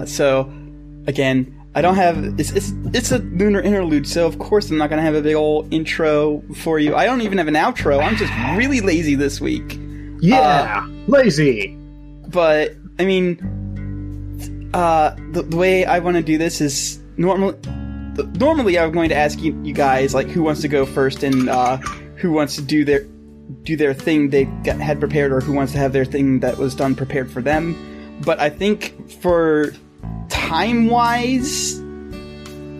But all right. Uh, so again, I don't have it's it's it's a lunar interlude, so of course I'm not gonna have a big old intro for you. I don't even have an outro. I'm just really lazy this week. Yeah, lazy. But I mean, uh, the, the way I want to do this is normally. Normally, I'm going to ask you, you guys like who wants to go first and uh, who wants to do their do their thing they got, had prepared, or who wants to have their thing that was done prepared for them. But I think for time wise,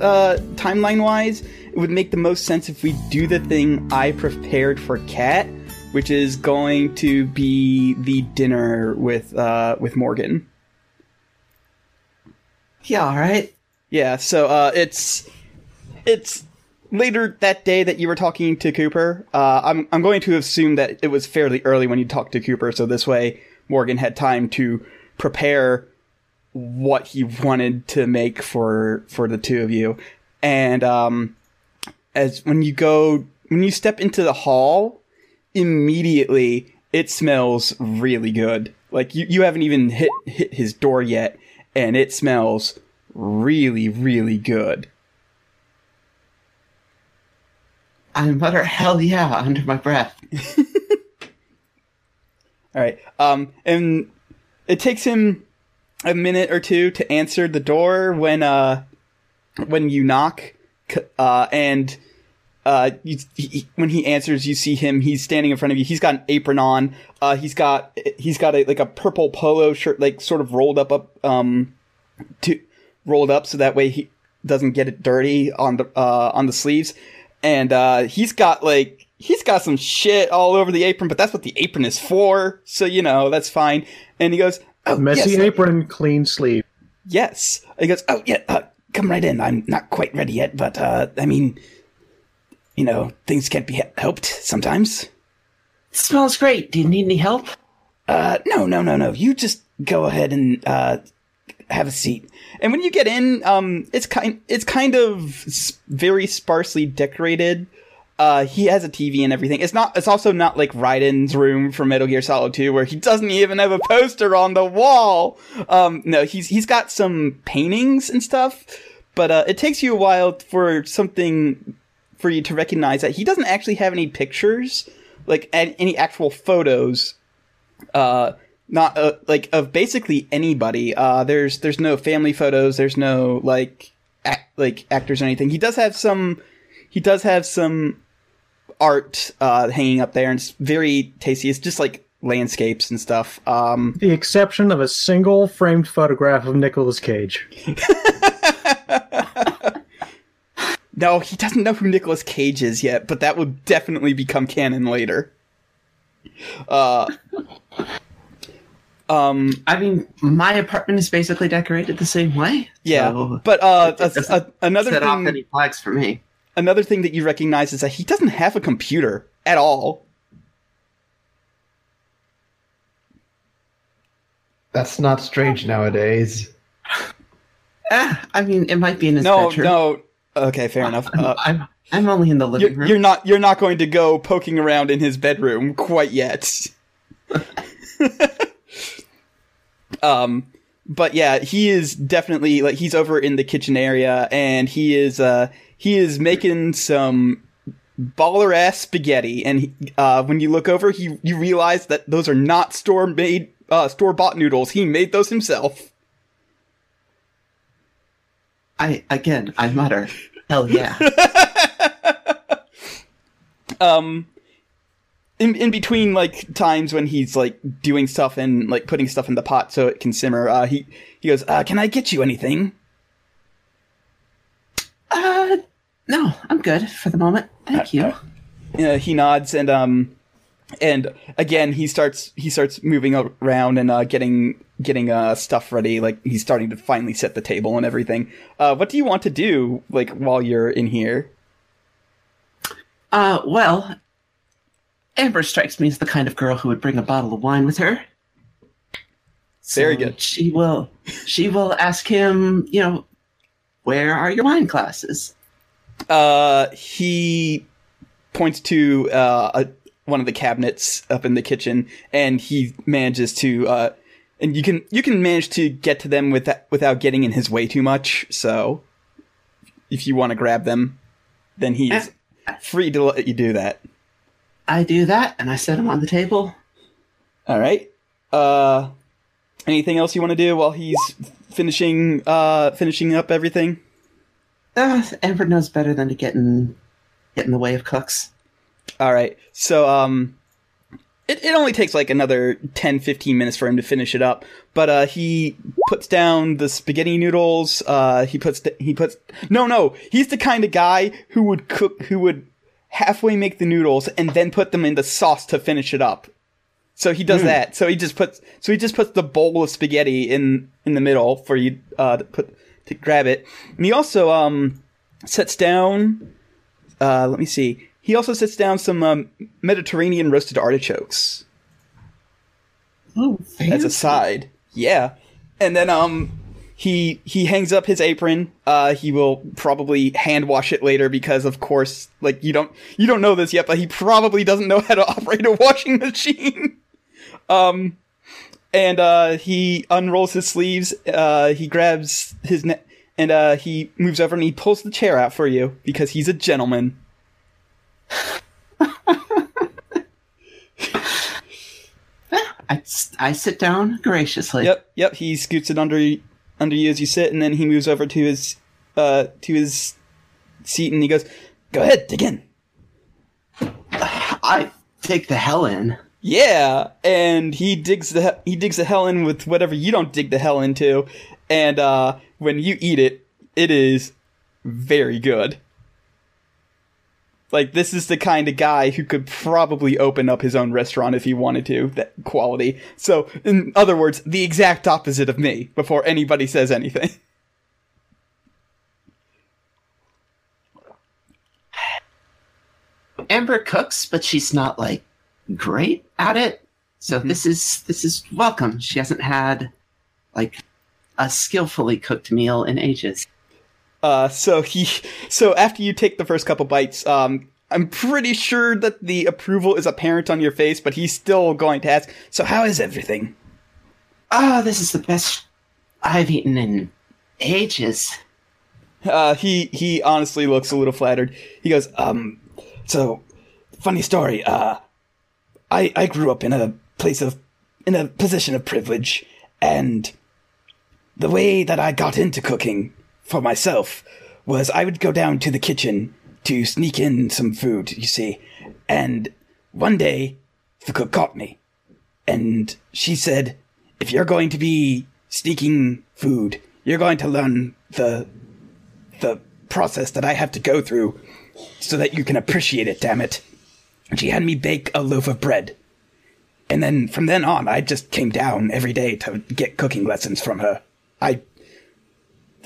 uh, timeline wise, it would make the most sense if we do the thing I prepared for Kat, which is going to be the dinner with uh, with Morgan. Yeah, all right. Yeah, so uh, it's it's later that day that you were talking to Cooper. Uh, I'm I'm going to assume that it was fairly early when you talked to Cooper, so this way Morgan had time to prepare what he wanted to make for for the two of you. And um, as when you go when you step into the hall, immediately it smells really good. Like you, you haven't even hit hit his door yet, and it smells really really good. I mutter hell yeah under my breath. All right. Um, and it takes him a minute or two to answer the door when uh when you knock uh and uh you, he, when he answers you see him he's standing in front of you. He's got an apron on. Uh he's got he's got a like a purple polo shirt like sort of rolled up up um to rolled up so that way he doesn't get it dirty on the uh on the sleeves. And uh he's got like he's got some shit all over the apron but that's what the apron is for. So you know that's fine. And he goes Oh, Messy yes, apron, clean sleeve. Yes. He goes, oh, yeah, uh, come right in. I'm not quite ready yet, but, uh, I mean, you know, things can't be helped sometimes. It smells great. Do you need any help? Uh, no, no, no, no. You just go ahead and, uh, have a seat. And when you get in, um, it's kind, it's kind of very sparsely decorated. Uh, he has a TV and everything. It's not. It's also not like Raiden's room from Metal Gear Solid 2, where he doesn't even have a poster on the wall. Um, no, he's he's got some paintings and stuff, but uh, it takes you a while for something for you to recognize that he doesn't actually have any pictures, like any actual photos. Uh, not uh, like of basically anybody. Uh, there's there's no family photos. There's no like act, like actors or anything. He does have some. He does have some art uh, hanging up there, and it's very tasty. It's just like landscapes and stuff. Um, the exception of a single framed photograph of Nicolas Cage. no, he doesn't know who Nicolas Cage is yet, but that will definitely become canon later. Uh, um, I mean, my apartment is basically decorated the same way. Yeah, so but uh, a, a, another set thing, off any flags for me. Another thing that you recognize is that he doesn't have a computer at all. That's not strange nowadays. Eh, I mean, it might be in his no, bedroom. no. Okay, fair enough. I'm, Uh, I'm, I'm only in the living you're, room. you're not you're not going to go poking around in his bedroom quite yet. um, but yeah, he is definitely like he's over in the kitchen area, and he is uh he is making some baller ass spaghetti. And he, uh, when you look over, he you realize that those are not store made uh, store bought noodles. He made those himself. I again, I mutter, hell yeah. um in in between like times when he's like doing stuff and like putting stuff in the pot so it can simmer uh he he goes uh can i get you anything uh, no, I'm good for the moment. Thank you. uh, he nods and um and again he starts he starts moving around and uh getting getting uh stuff ready like he's starting to finally set the table and everything uh what do you want to do like while you're in here Uh, well, Amber strikes me as the kind of girl who would bring a bottle of wine with her. Very good. She will. She will ask him. You know, where are your wine glasses? Uh, he points to uh, a, one of the cabinets up in the kitchen, and he manages to uh, and you can you can manage to get to them with that, without getting in his way too much. So, if you want to grab them, then he's free to let you do that. I do that, and I set them on the table. All right. Uh, anything else you want to do while he's finishing uh finishing up everything? Uh, Amber knows better than to get in get in the way of cooks. All right. So um it, it only takes like another 10 15 minutes for him to finish it up, but uh he puts down the spaghetti noodles, uh he puts the, he puts No, no. He's the kind of guy who would cook who would halfway make the noodles and then put them in the sauce to finish it up. So he does that. So he just puts so he just puts the bowl of spaghetti in in the middle for you uh to put to grab it. And he also um sets down uh let me see. He also sets down some um, Mediterranean roasted artichokes Oh, as a side. Yeah. And then um he he hangs up his apron. Uh he will probably hand wash it later because of course like you don't you don't know this yet, but he probably doesn't know how to operate a washing machine. Um and uh he unrolls his sleeves, uh he grabs his ne- and uh he moves over and he pulls the chair out for you because he's a gentleman. I, I sit down graciously. Yep, yep. He scoots it under under you as you sit, and then he moves over to his uh to his seat, and he goes, "Go ahead, dig in." I take the hell in. Yeah, and he digs the he digs the hell in with whatever you don't dig the hell into, and uh when you eat it, it is very good. Like this is the kind of guy who could probably open up his own restaurant if he wanted to. That quality. So, in other words, the exact opposite of me. Before anybody says anything. Amber cooks, but she's not like great at it. So this is this is welcome. She hasn't had like a skillfully cooked meal in ages. Uh, so he, so after you take the first couple bites, um, I'm pretty sure that the approval is apparent on your face, but he's still going to ask. So how is everything? Ah, this is the best I've eaten in ages. Uh, he he honestly looks a little flattered. He goes, um, so funny story. Uh, I I grew up in a place of in a position of privilege, and the way that I got into cooking for myself was I would go down to the kitchen to sneak in some food. You see, and one day the cook caught me, and she said, "If you're going to be sneaking food, you're going to learn the the process that I have to go through so that you can appreciate it, damn it. And she had me bake a loaf of bread. And then from then on, I just came down every day to get cooking lessons from her. I,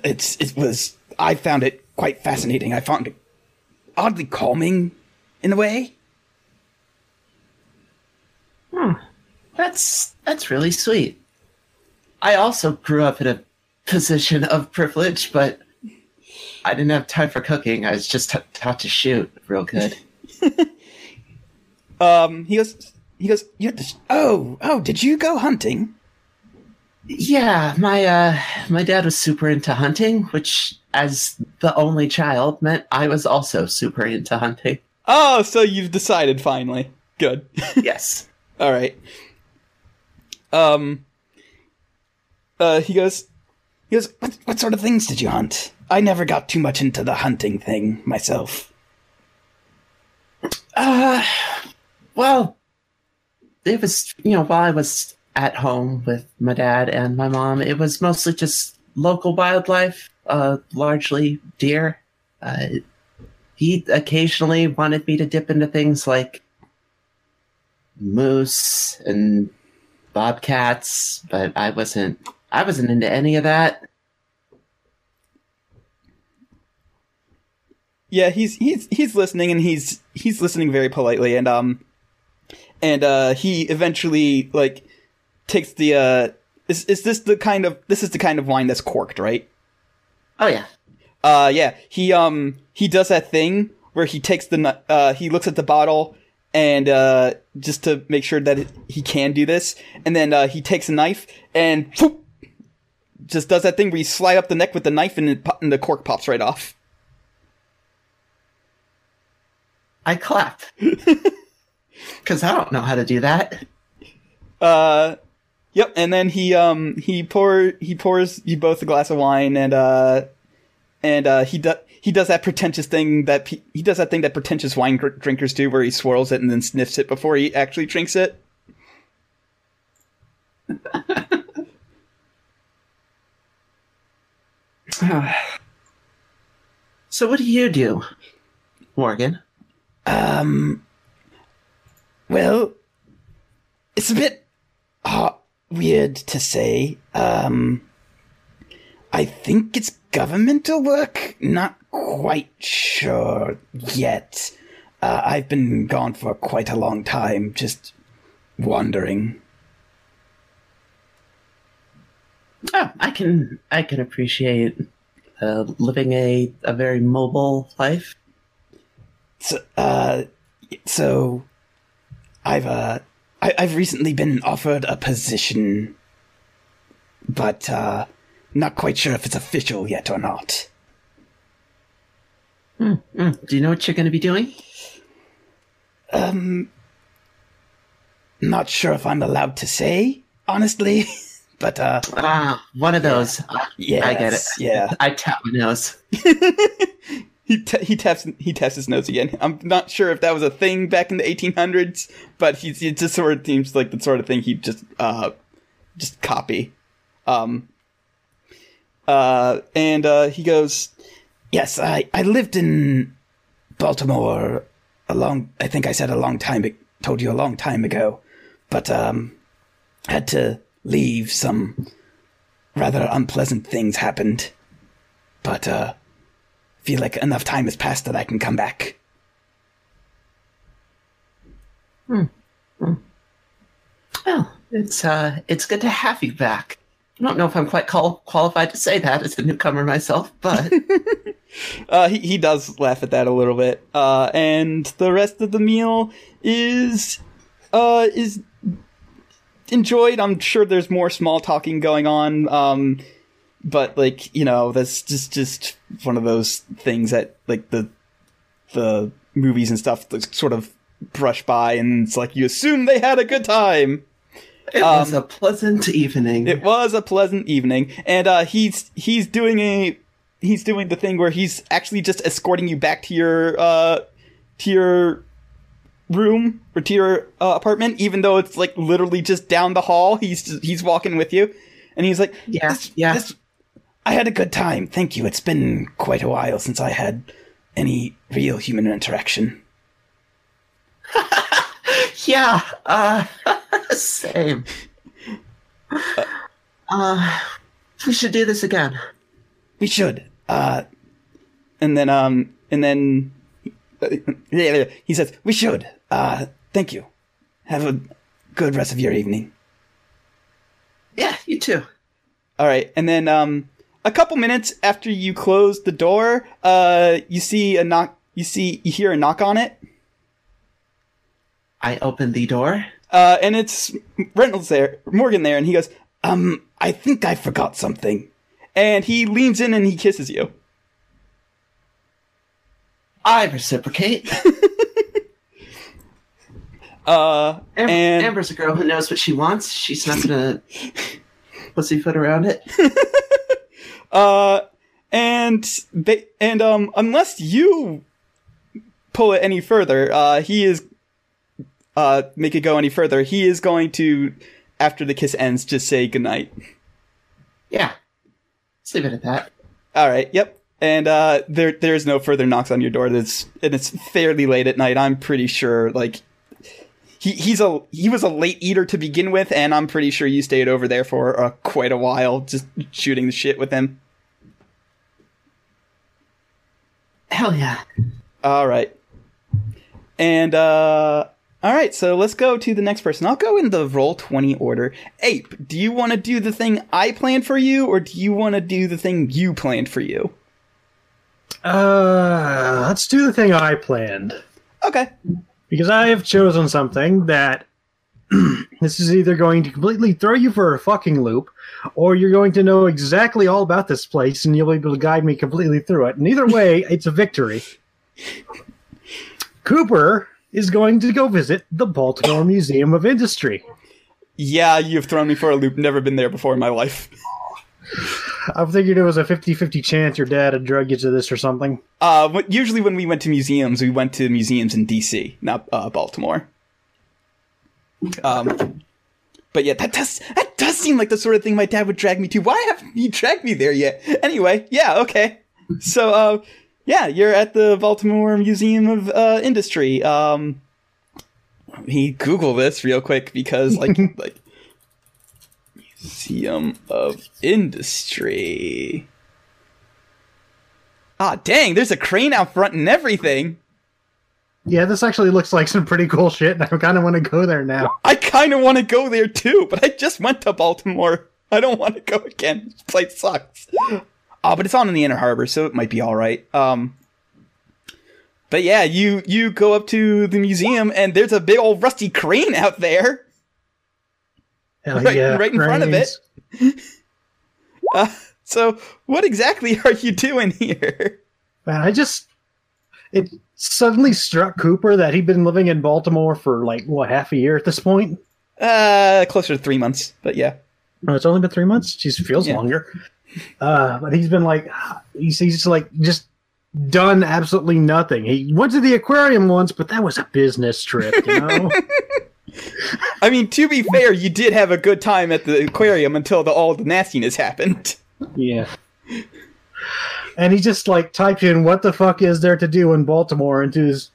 it's, it was, I found it quite fascinating. I found it oddly calming in a way. Hmm. That's that's really sweet. I also grew up in a position of privilege, but I didn't have time for cooking. I was just t- taught to shoot real good. Um, he goes, he goes, oh, oh, did you go hunting? Yeah, my uh my dad was super into hunting, which as the only child meant I was also super into hunting. Oh, so you've decided finally. Good. Yes. All right. Um. Uh, he goes. He goes. What, what sort of things did you hunt? I never got too much into the hunting thing myself. Uh well it was you know, while I was at home with my dad and my mom, it was mostly just local wildlife, uh largely deer. Uh he occasionally wanted me to dip into things like moose and bobcats, but I wasn't I wasn't into any of that. Yeah, he's he's he's listening, and he's he's listening very politely, and um, and uh, he eventually like takes the uh, is is this the kind of this is the kind of wine that's corked, right? Oh yeah. Uh, yeah. He um he does that thing where he takes the uh he looks at the bottle and uh, just to make sure that it, he can do this, and then uh, he takes a knife and whoop, just does that thing where you slide up the neck with the knife, and, it, pop- and the cork pops right off. I clap. Because I don't know how to do that. Uh, yep. And then he um he pour he pours you both a glass of wine, and uh and uh he does he does that pretentious thing that pe- he does that thing that pretentious wine gr- drinkers do, where he swirls it and then sniffs it before he actually drinks it. So what do you do, Morgan? Um. Well, it's a bit uh, weird to say. Um. I think it's governmental work. Not quite sure yet. Uh, I've been gone for quite a long time, just wandering. Oh, I can I can appreciate uh, living a, a very mobile life. So, uh, so I've uh, I, I've recently been offered a position, but uh, not quite sure if it's official yet or not. Mm, Do you know what you're going to be doing? Um, not sure if I'm allowed to say, honestly, but uh, Ah, one of those. Ah, yeah, I get it. Yeah, I tap my nose. he ta he taps he taps his nose again. I'm not sure if that was a thing back in the 1800s, but he's it just sort of seems like the sort of thing he'd just uh just copy. Um. Uh, and uh, he goes, "Yes, I I lived in Baltimore a long. I think I said a long time. Told you a long time ago, but um, had to leave. Some rather unpleasant things happened, but uh." Feel like enough time has passed that I can come back. Well, it's uh, it's good to have you back. I don't know if I'm quite qual- qualified to say that as a newcomer myself, but Uh, he, he does laugh at that a little bit. Uh, and the rest of the meal is, uh, is enjoyed. I'm sure there's more small talking going on. Um, but like, you know, that's just, just one of those things that like the, the movies and stuff sort of brush by and it's like you assume they had a good time. it was a pleasant evening. It was a pleasant evening, and uh, he's he's doing a he's doing the thing where he's actually just escorting you back to your uh, to your room or to your uh, apartment, even though it's like literally just down the hall. He's he's walking with you, and he's like, Yeah, this- yeah. this- I had a good time. Thank you. It's been quite a while since I had any real human interaction. yeah, uh, same. Uh, we should do this again. We should. Uh, and then, um, and then, he says, we should. Uh, thank you. Have a good rest of your evening. Yeah, you too. All right. And then, um, a couple minutes after you close the door, uh, you see a knock, you see, you hear a knock on it. I open the door. Uh, and it's Reynolds there, Morgan there, and he goes, um, I think I forgot something. And he leans in and he kisses you. I reciprocate. Uh, and Amber's a girl who knows what she wants. She's not gonna pussyfoot around it. Uh, and they and um, unless you pull it any further, uh, he is uh make it go any further. He is going to, after the kiss ends, just say goodnight. Yeah. Let's leave it at that. All right. Yep. And uh, there there is no further knocks on your door. That's and it's fairly late at night. I'm pretty sure. Like he he's a he was a late eater to begin with, and I'm pretty sure you stayed over there for uh, quite a while, just shooting the shit with him. Hell yeah. All right. And uh all right, so let's go to the next person. I'll go in the Roll20 order. Ape, do you want to do the thing I planned for you or do you want to do the thing you planned for you? Uh, let's do the thing I planned. Okay. Because I have chosen something that this is either going to completely throw you for a fucking loop, or you're going to know exactly all about this place and you'll be able to guide me completely through it. And either way, it's a victory. Cooper is going to go visit the Baltimore Museum of Industry. Yeah, you've thrown me for a loop. Never been there before in my life. I figured it was a 50 50 chance your dad had drug you to this or something. Uh, usually when we went to museums, we went to museums in D.C., not uh, Baltimore. Um, but yeah, that does that does seem like the sort of thing my dad would drag me to. Why haven't you dragged me there yet? Anyway, yeah, okay. So, uh, yeah, you're at the Baltimore Museum of uh, Industry. Um, let me Google this real quick because, like, like Museum of Industry. Ah, dang, there's a crane out front and everything. Yeah, this actually looks like some pretty cool shit, and I kind of want to go there now. I kind of want to go there too, but I just went to Baltimore. I don't want to go again. This place sucks. Oh, but it's on in the Inner Harbor, so it might be all right. Um, but yeah, you you go up to the museum, and there's a big old rusty crane out there. Hell Right- yeah, right in front of it. Uh, so what exactly are you doing here? Man, I just it suddenly struck Cooper that he'd been living in Baltimore for like what half a year at this point. Uh, closer to three months, but yeah. Oh, it's only been three months. Jeez, feels Yeah. longer. Uh, but he's been like he's, he's just like just done absolutely nothing. He went to the aquarium once, but that was a business trip, you know. I mean, to be fair, you did have a good time at the aquarium until the, all the nastiness happened. yeah. And he just like typed in "What the fuck is there to do in Baltimore?" into his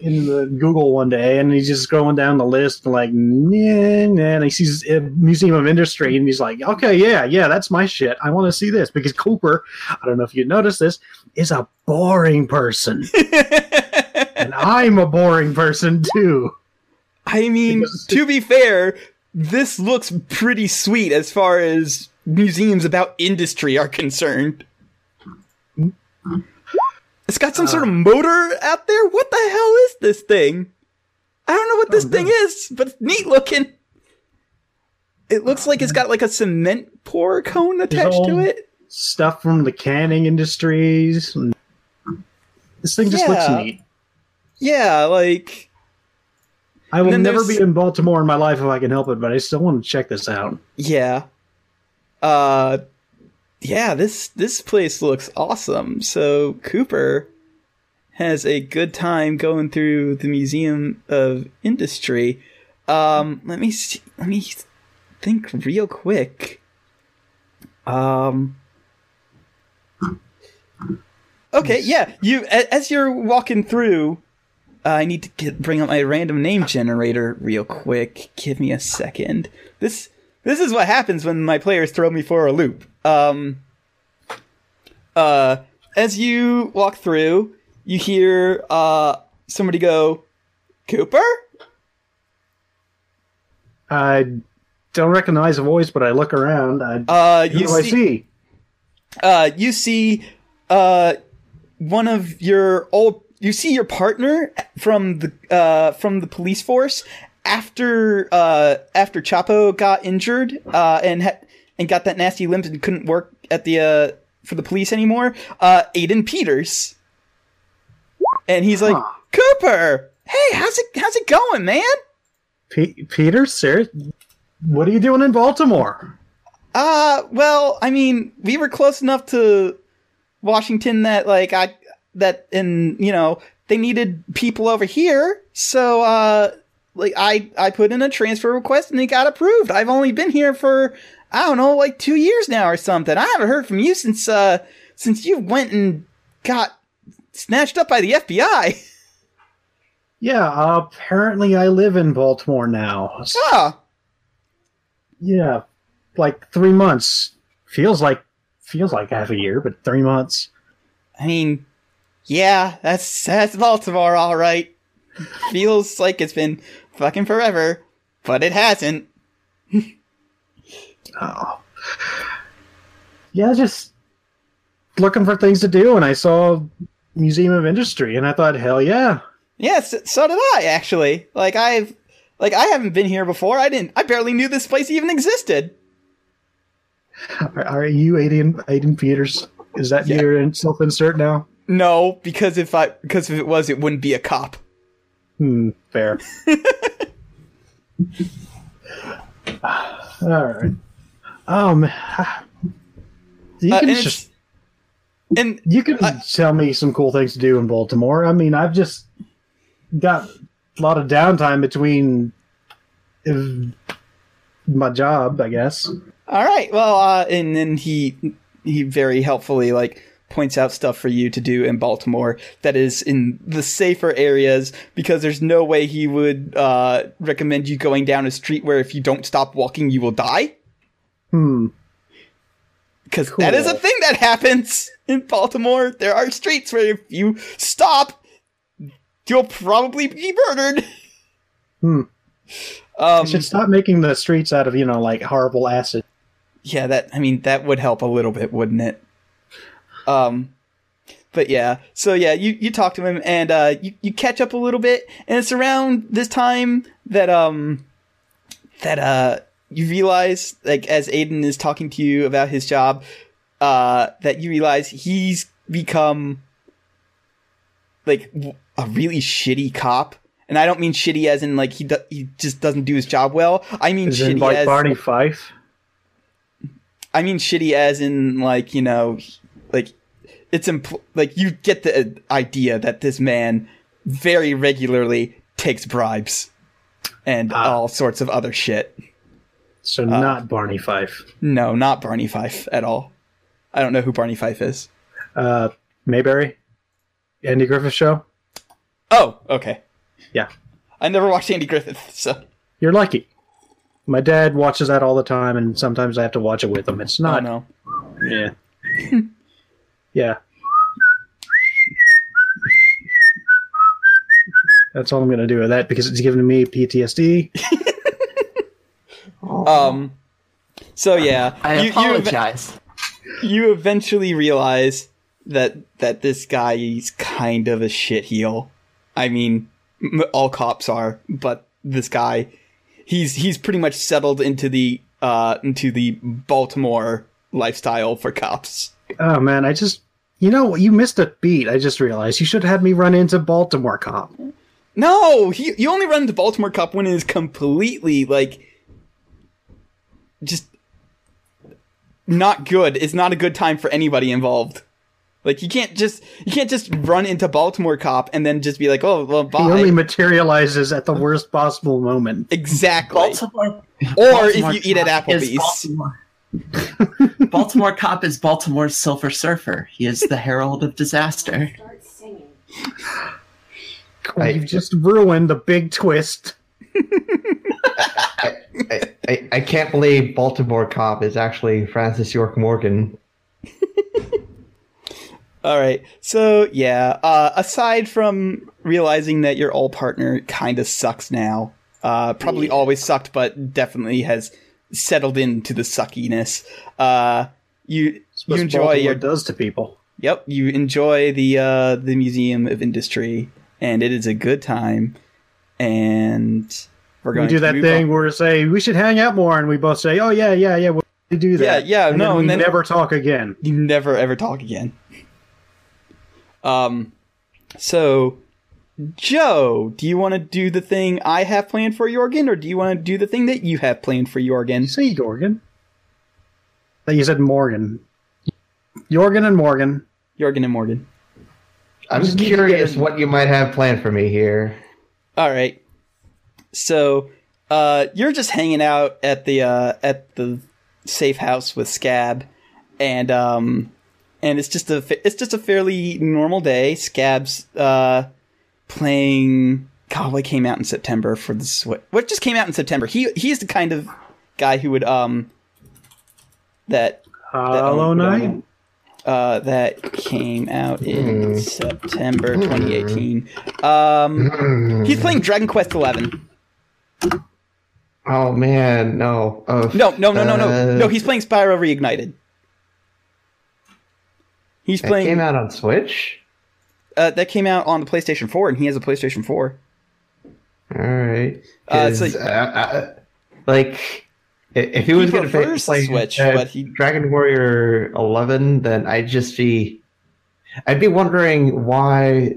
in the Google one day, and he's just going down the list and like, nah, nah, and he sees a Museum of Industry, and he's like, "Okay, yeah, yeah, that's my shit. I want to see this." Because Cooper, I don't know if you noticed this, is a boring person, and I'm a boring person too. I mean, to be fair, this looks pretty sweet as far as museums about industry are concerned. It's got some sort of uh. motor out there. What the hell is this thing? I don't know what this Oh, thing no. is, but it's neat looking. It looks like it's got like a cement pour cone attached to it. Stuff from the canning industries. This thing just Yeah. looks neat. Yeah, like I will never be in Baltimore in my life if I can help it, but I still want to check this out. Yeah. Uh yeah, this this place looks awesome. So Cooper has a good time going through the Museum of Industry. Um let me see, let me think real quick. Um Okay, yeah, you as you're walking through I need to get, bring up my random name generator real quick. Give me a second. This this is what happens when my players throw me for a loop. Um, uh, as you walk through, you hear uh, somebody go, "Cooper." I don't recognize the voice, but I look around. I, Uh, who you do I see, see? uh, you see, uh, one of your old. You see your partner from the uh, from the police force after uh, after Chapo got injured uh, and had and got that nasty limp and couldn't work at the uh, for the police anymore. Uh, Aiden Peters, and he's like, Huh. Cooper, hey, how's it how's it going, man? P- Peter, sir, what are you doing in Baltimore? Uh, well, I mean, we were close enough to Washington that like I that and you know they needed people over here, so uh, like I I put in a transfer request and it got approved. I've only been here for I don't know like two years now or something. I haven't heard from you since uh since you went and got snatched up by the FBI. Yeah, apparently I live in Baltimore now. ah, Yeah, like three months. Feels like feels like half a year, but three months. I mean, yeah, that's that's Baltimore, all right. Feels like it's been fucking forever, but it hasn't. Oh. Yeah, just looking for things to do, and I saw Museum of Industry, and I thought, hell yeah, Yes, so did I actually. Like I've like I haven't been here before. I didn't I barely knew this place even existed. Are, are you Aiden Aiden Peters? Is that Yeah. your self insert now? No, because if I because if it was it wouldn't be a cop. Hmm, fair. All right. Um, you Uh, can and just and you can I- tell me some cool things to do in Baltimore. I mean, I've just got a lot of downtime between uh, my job, I guess. All right. Well, uh, and then he he very helpfully like points out stuff for you to do in Baltimore that is in the safer areas because there's no way he would uh, recommend you going down a street where if you don't stop walking you will die. Hmm. Because that is a thing that happens in Baltimore. There are streets where if you stop, you'll probably be murdered. Hmm. Um, I should stop making the streets out of you know like horrible acid. Yeah, that I mean that would help a little bit, wouldn't it? Um but yeah. So yeah, you you talk to him and uh you you catch up a little bit and it's around this time that um that uh you realize like as Aiden is talking to you about his job uh that you realize he's become like a really shitty cop. And I don't mean shitty as in like he do- he just doesn't do his job well. I mean in shitty like as Barney Fife? I mean shitty as in like you know, like it's impl- like you get the idea that this man very regularly takes bribes and Ah. all sorts of other shit. So Uh, not Barney Fife. No, not Barney Fife at all. I don't know who Barney Fife is. Uh, Mayberry, Andy Griffith Show. Oh, okay. Yeah, I never watched Andy Griffith, so you're lucky. My dad watches that all the time, and sometimes I have to watch it with him. It's not. don't know. Yeah. yeah. That's all I'm gonna do with that because it's giving me PTSD. Um. So yeah, I you- you ev- apologize. you eventually realize that that this guy is kind of a shitheel. I mean, m- all cops are, but this guy, he's he's pretty much settled into the uh into the Baltimore lifestyle for cops. Oh man, I just you know you missed a beat. I just realized you should have had me run into Baltimore cop. No, he you only run into Baltimore cop when it is completely like just not good. It's not a good time for anybody involved. Like you can't just you can't just run into Baltimore cop and then just be like, oh well, He only materializes at the worst possible moment. exactly. Baltimore. or Baltimore if you eat at Cop is Applebee's. Baltimore. Baltimore cop is Baltimore's Silver Surfer. He is the herald of disaster. Start singing. You've just ruined the big twist. I, I, I can't believe Baltimore cop is actually Francis York Morgan. All right. So yeah, uh, aside from realizing that your old partner kind of sucks now, uh, probably always sucked, but definitely has settled into the suckiness. Uh, you you what enjoy Baltimore your does to people. yep. You enjoy the uh, the Museum of Industry, and it is a good time. And we're We do to that thing on- where we say we should hang out more, and we both say, "Oh yeah, yeah, yeah." We'll do that. Yeah, yeah, and no, then we and then- never talk again. you never ever talk again. Um, so Joe, do you want to do the thing I have planned for Jorgen, or do you want to do the thing that you have planned for You Jorgen? say Jorgen. That you said Morgan. Jorgen and Morgan. Jorgen and Morgan. I'm Just just need to curious what you might have planned for me here. All right. So, uh, you're just hanging out at the uh, at the safe house with Scab, and um, and it's just a it's just a fairly normal day. Scab's uh, playing. God, what came out in September for the Switch? What just came out in September? He he's the kind of guy who would um that Hollow Knight. uh, that came out in September 2018. Um, he's playing Dragon Quest 11. Oh man, no. Oh, No, no, no, no, no, uh, no. He's playing Spyro Reignited. He's It playing. came out on Switch. Uh, that came out on the PlayStation 4, and he has a PlayStation 4. All right. Uh, it's uh, like- uh, like, if he was going to play Switch, uh, but he- Dragon Warrior 11, then I'd just be, I'd be wondering why.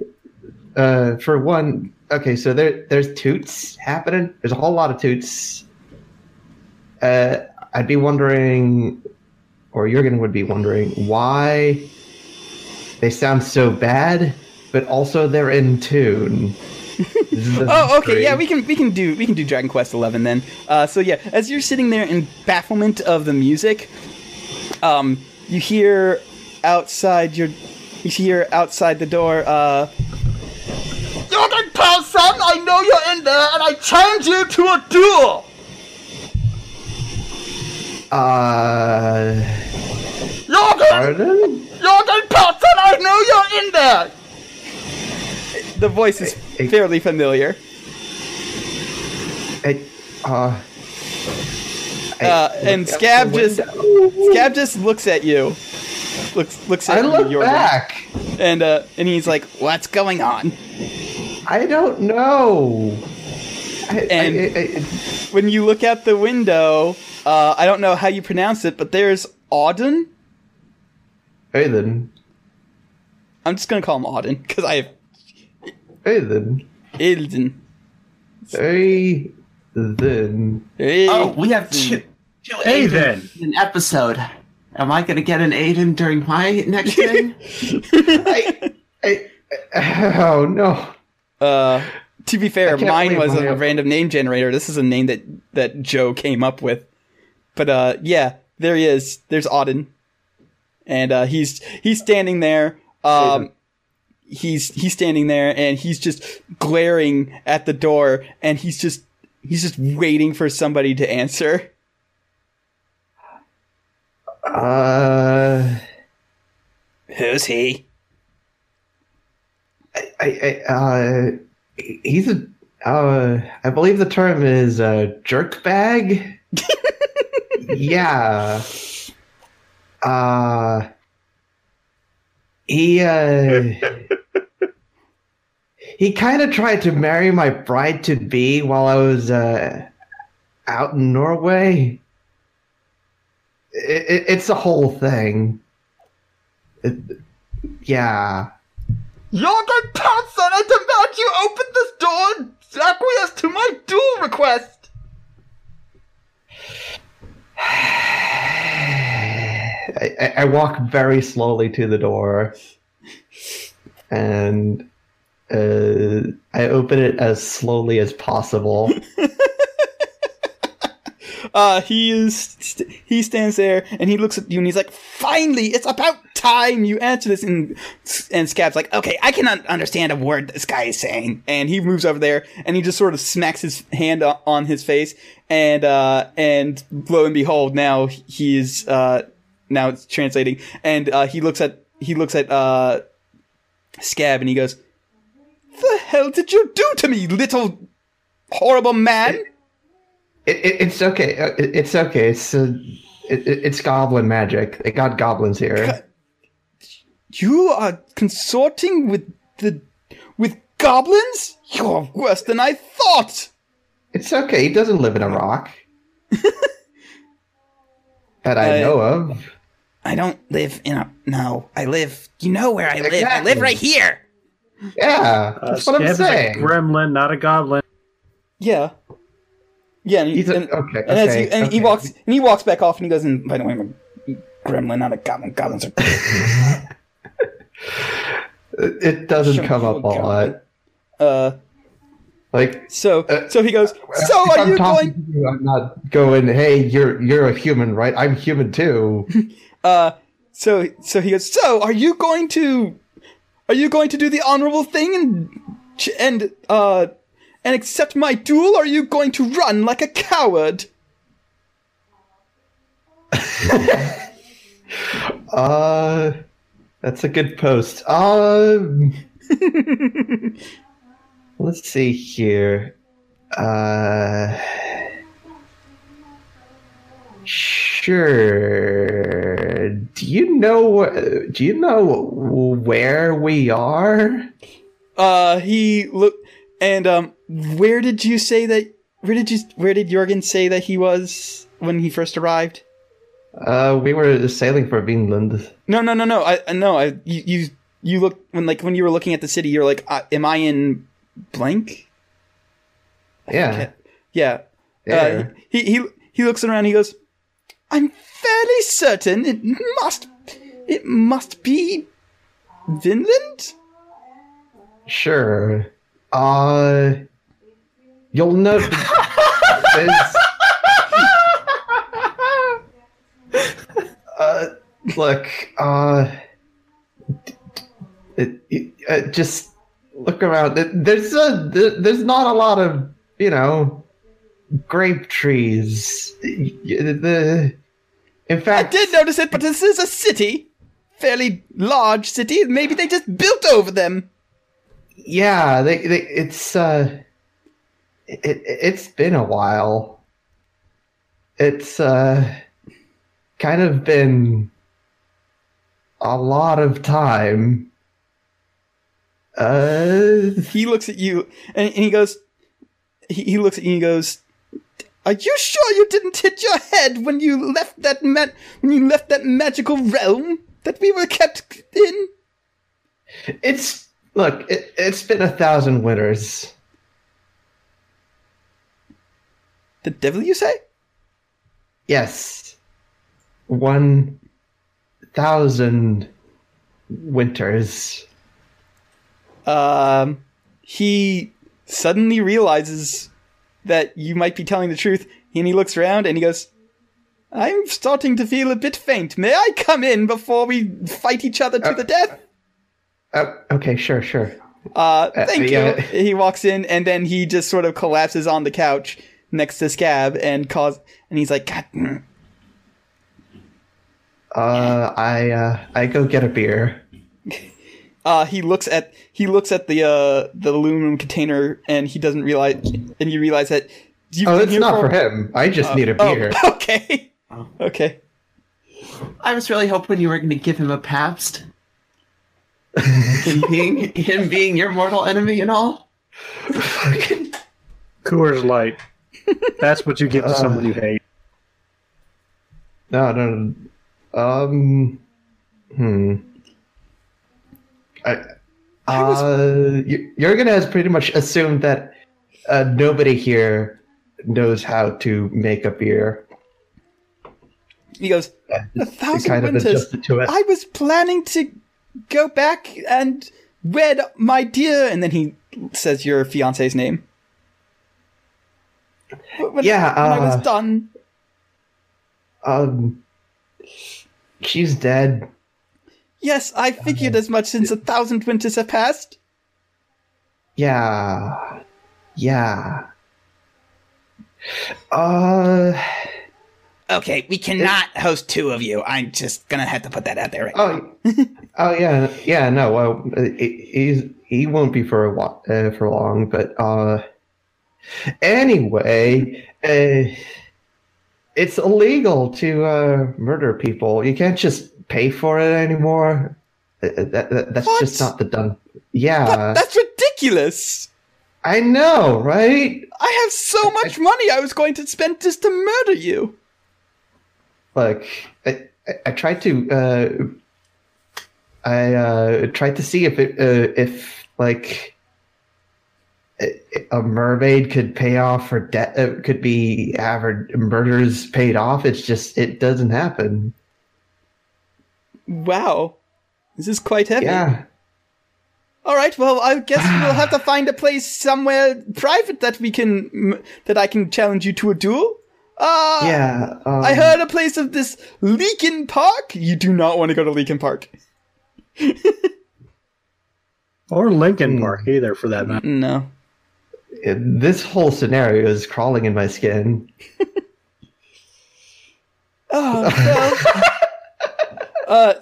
Uh, for one, okay, so there there's toots happening. There's a whole lot of toots. Uh, I'd be wondering, or Jurgen would be wondering why they sound so bad, but also they're in tune. This is the Oh, okay, yeah, we can we can do we can do Dragon Quest Eleven then. Uh, so yeah, as you're sitting there in bafflement of the music, um, you hear outside your you hear outside the door. Uh, Jorgen Paulson, I know you're in there, and I challenge you to a duel. Uh, Jorgen, pardon? Jorgen Paulson, I know you're in there. The voice is Hey, fairly familiar. Uh, Uh, and Scab just. Scab just looks at you. Looks looks at I look you, Jorgen. back. and uh, and he's like, "What's going on?" I don't know. I, And- I, I, When you look out the window, uh, I don't know how you pronounce it, but there's Auden. hey then, I'm just gonna call him Auden because I have hey then, Aiden. hey then. Oh, we have two, two Hey, Aiden in an episode. Am I going to get an Aiden during my next thing? I, I, oh no. Uh, to be fair, mine was a have- random name generator. This is a name that that Joe came up with. But uh, yeah, there he is. There's Auden, and uh, he's he's standing there. Um, he's he's standing there, and he's just glaring at the door, and he's just he's just waiting for somebody to answer. Uh, Who's he? I, I, uh, he's a. Uh, I believe the term is uh, jerk bag. yeah. Uh, he uh, he kind of tried to marry my bride to be while I was uh, out in Norway. It, it, it's a whole thing. It, yeah. Jorgen Paulson, I demand you open this door and acquiesce to my duel request. I, I- walk very slowly to the door, and uh, I open it as slowly as possible. Uh, he is st- he stands there and he looks at you and he's like, "Finally, it's about time you answer this." And and Scab's like, "Okay, I cannot understand a word this guy is saying." And he moves over there and he just sort of smacks his hand on his face, and uh, and lo and behold, now he is uh, now it's translating, and uh, he looks at he looks at uh, Scab and he goes, "The hell did you do to me, little horrible man?" It, it, it's okay. uh, It, it's okay. It's uh, it, it- it's goblin magic. They got goblins here. You are consorting with the with goblins? You're worse than I thought. It's okay. He doesn't live in a rock. that I Uh, know of. I don't live in a no. I live. You know where I live. I live right here. Yeah, Uh, that's what I'm Scab's a saying. gremlin, not a goblin. Yeah. Yeah, and, he, He's a- and, okay, and as okay, he, and he walks and he walks back off and he goes, and by the way, I'm a gremlin, not a goblin. Goblins are It it doesn't come up a lot. Uh, Like so Uh, so he goes. So are I'm you going? to you, I'm not going. Hey, you're you're a human, right? I'm human too. Uh, so so he goes. So are you going to? Are you going to do the honorable thing and and uh and accept my duel? Or are you going to run like a coward? Uh, that's a good post. Um, let's see here. Uh, sure. do you know? Do you know where we are? Uh, he look and um, where did you say that? Where did you? Where did Jorgen say that he was when he first arrived? Uh, we were sailing for Vinland. No, no, no, no. I I- no. I you you you look when like when you were looking at the city, you're like, uh, am I in blank? Yeah, Yeah. yeah. Uh, he he he looks around. He goes, "I'm fairly certain it must it must be Vinland." Sure. Uh, you'll note there's. uh, look. Uh, it, it, uh, just look around. There's a there's not a lot of you know grape trees. The in I did notice it, but this is a city, fairly large city. Maybe they just built over them. Yeah, they, they it's uh it it's been a while. It's uh kind of been a lot of time. Uh He looks at you and, and he goes, he, he looks at you and he goes, "Are you sure you didn't hit your head when you left that ma- when you left that magical realm that we were kept in?" it's look, it, it's been a thousand winters. The devil, you say? Yes. One thousand winters. Um, he suddenly realizes that you might be telling the truth, and he looks around and he goes, "I'm starting to feel a bit faint. May I come in before we fight each other to the death?" Oh, okay, sure, sure. Uh, thank yeah. you. He walks in and then he just sort of collapses on the couch next to Scab and cause and he's like, God, mm." Uh, I uh, I go get a beer. uh, he looks at he looks at the uh the aluminum container and he doesn't realize and you realize that you've Oh, been it's not for, for him. I just need a Oh, beer. okay, okay. I was really hoping you were going to give him a Pabst. him being him being your mortal enemy and all. Coors Light. That's what you give to someone you hate. No, no, no. Um. Hmm. I, uh, Y- Jorgen has pretty much assumed that uh, nobody here knows how to make a beer. He goes, a thousand kind of winters. adjusted to it. I was planning to go back and wed my dear, and then he says your fiance's name. When, Yeah, when I was uh, done. Um, she's dead. Yes, I figured as much since a thousand winters have passed. Yeah, yeah. Uh. Okay, we cannot host two of you. I'm just gonna have to put that out there. Right Oh, oh yeah, yeah. No, well, uh, he- he's he won't be for a while, uh, for long. But uh, anyway, uh, it's illegal to uh, murder people. You can't just pay for it anymore. Uh, that, that, that's What? just not the done. Yeah, But that's ridiculous. I know, right? I have so much money I was going to spend just to murder you. Look, I, I, I tried to uh, I uh, tried to see if it uh, if like a, a mermaid could pay off her debt uh, could be have her murders paid off. It's just it doesn't happen. Wow, this is quite heavy. Yeah. All right, well, I guess we'll have to find a place somewhere private that we can that I can challenge you to a duel. Uh, Yeah. Um, I heard a place of this Leakin Park. You do not want to go to Leakin Park. Or Lincoln Hmm. Park either, for that matter. No. this whole scenario is crawling in my skin. Oh, well. uh,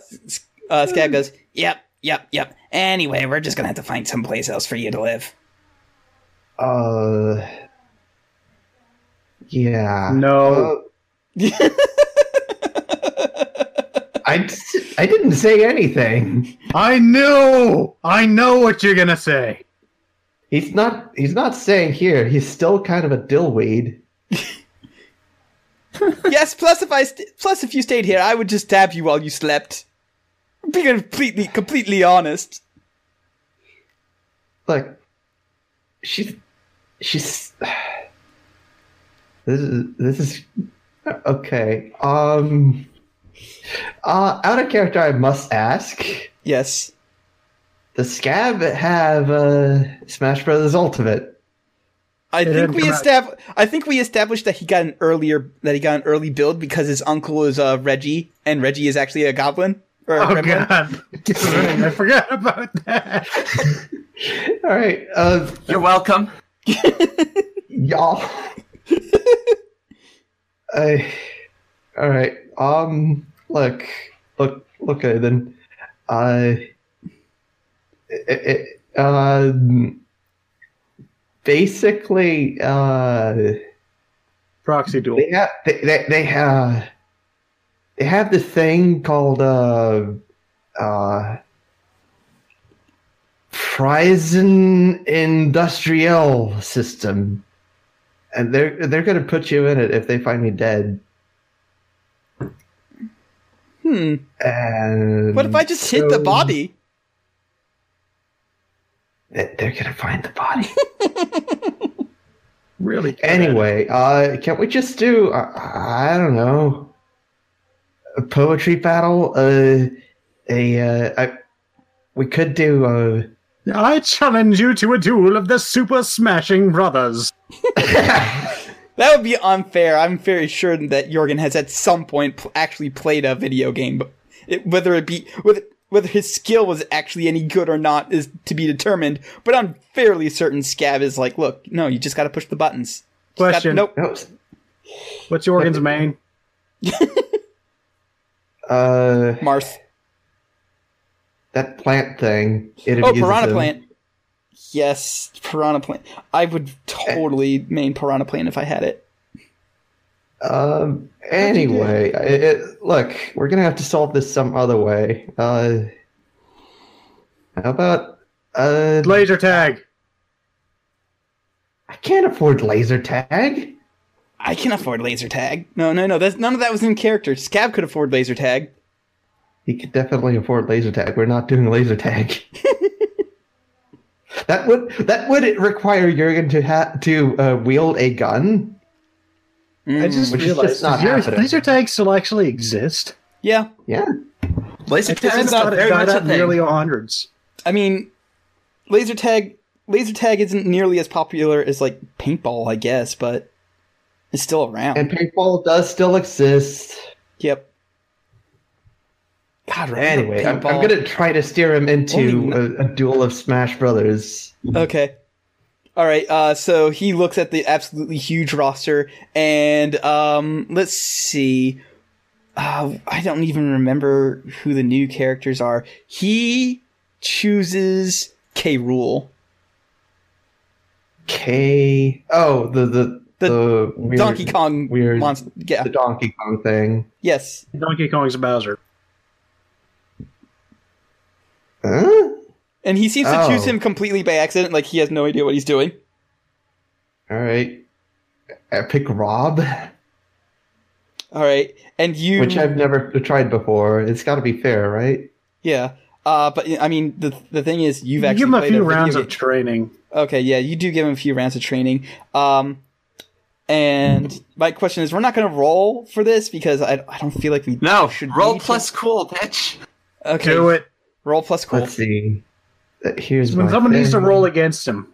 uh, Scab goes, yep, yep, yep. Anyway, we're just gonna have to find someplace else for you to live. Uh. Yeah. No. Uh, I, I didn't say anything. I knew. I know what you're gonna say. He's not. He's not saying here. He's still kind of a dillweed. yes, plus if I st- plus if you stayed here, I would just stab you while you slept. Being completely completely honest. Look, she's she's. This is this is okay. Um. Uh, out of character, I must ask: Yes. Does Scab have uh, Smash Brothers Ultimate? I think we come estab- I think we established that he got an earlier that he got an early build because his uncle is uh, Reggie and Reggie is actually a goblin or a Oh gremlin. god, I forgot about that. All right, uh, You're welcome. y'all. I. All right. Um. Look. Look. Okay. Then. I. Uh. It, it, um. Basically, uh, Proxy duel. they have they they, they have they have this thing called uh uh Prison Industrial System, and they're they're gonna put you in it if they find me dead. Hmm. And What if I just hit the body? They- They're gonna find the body. Really? anyway, uh, can we just do uh, I don't know a poetry battle? Uh, a uh, I, we could do uh. I challenge you to a duel of the Super Smashing Brothers. That would be unfair. I'm very sure that Jorgen has at some point pl- actually played a video game, but it, whether it be whether whether his skill was actually any good or not is to be determined. But I'm fairly certain Scab is like, look, no, you just got to push the buttons. Just gotta- Question. nope. No, What's Jorgen's main? uh, Marth. that plant thing. It Oh, abuses piranha him. plant. Yes, piranha plant. I would totally main piranha plant if I had it. Um. Anyway, it, it, look, we're gonna have to solve this some other way. Uh, how about uh? Laser tag. I can't afford laser tag. I can afford laser tag. No, no, no. That's none of that was in character. Scab could afford laser tag. He could definitely afford laser tag. We're not doing laser tag. that would that would require Jorgen to ha- to uh, wield a gun. I mm. just Which is realized just not does your happening. laser tag still actually exist. Yeah, Yeah. Laser I just tag's thought not very much a out in the early thing. hundreds. I mean, laser tag. Laser tag isn't nearly as popular as like paintball, I guess, but it's still around. And paintball does still exist. yep. God, remember Anyway, I'm, I'm gonna try to steer him into Only a, a duel of Smash Brothers. Okay. All right. Uh, so he looks at the absolutely huge roster, and um, let's see. Uh, I don't even remember who the new characters are. He chooses K. Rool, K. Oh, the the The the, weird, Donkey Kong weird monster. Yeah. the Donkey Kong thing. Yes. Donkey Kong's a Bowser. Huh? And he seems to Oh. choose him completely by accident, like he has no idea what he's doing. All right. Epic Rob, All right. And you. which I've never tried before. It's got to be fair, right? yeah. Uh, but I mean, the the thing is, you've You actually give him a few video rounds game. of training. Okay, yeah, you do give him a few rounds of training. Um, and my question is, we're not going to roll for this because I, I don't feel like we No, should roll need to. plus cool, bitch. Okay, Do it. roll plus cool. Let's see. Here's When my someone needs to roll against him.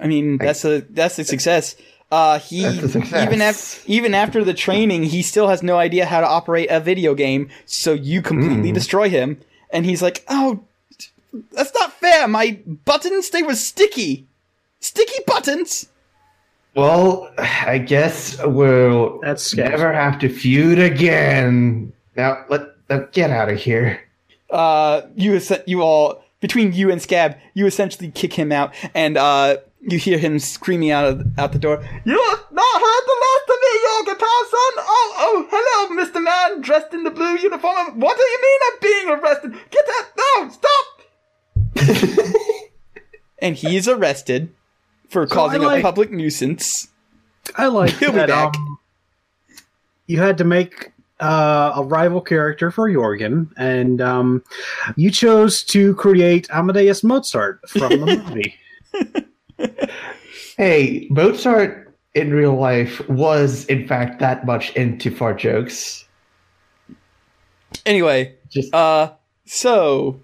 I mean, that's a that's a success. Uh, he success. even after even after the training, he still has no idea how to operate a video game. So you completely Mm. destroy him, and he's like, "Oh, that's not fair. My buttons they were sticky, sticky buttons." Well, I guess we'll That's never have to feud again. Now let let get out of here. uh, you you all between you and Scab, you essentially kick him out, and uh, you hear him screaming out of out the door. You have not heard the last to me, Jorgen Paulson. Oh, oh, hello, Mr. Man, dressed in the blue uniform. What do you mean I'm being arrested? Get that! No, stop! and he's arrested for causing like- a public nuisance. I like He'll be back. Um, you had to make uh, a rival character for Jorgen, and um, you chose to create Amadeus Mozart from the movie. Hey, Mozart in real life was, in fact, that much into fart jokes. Anyway, Just uh, so,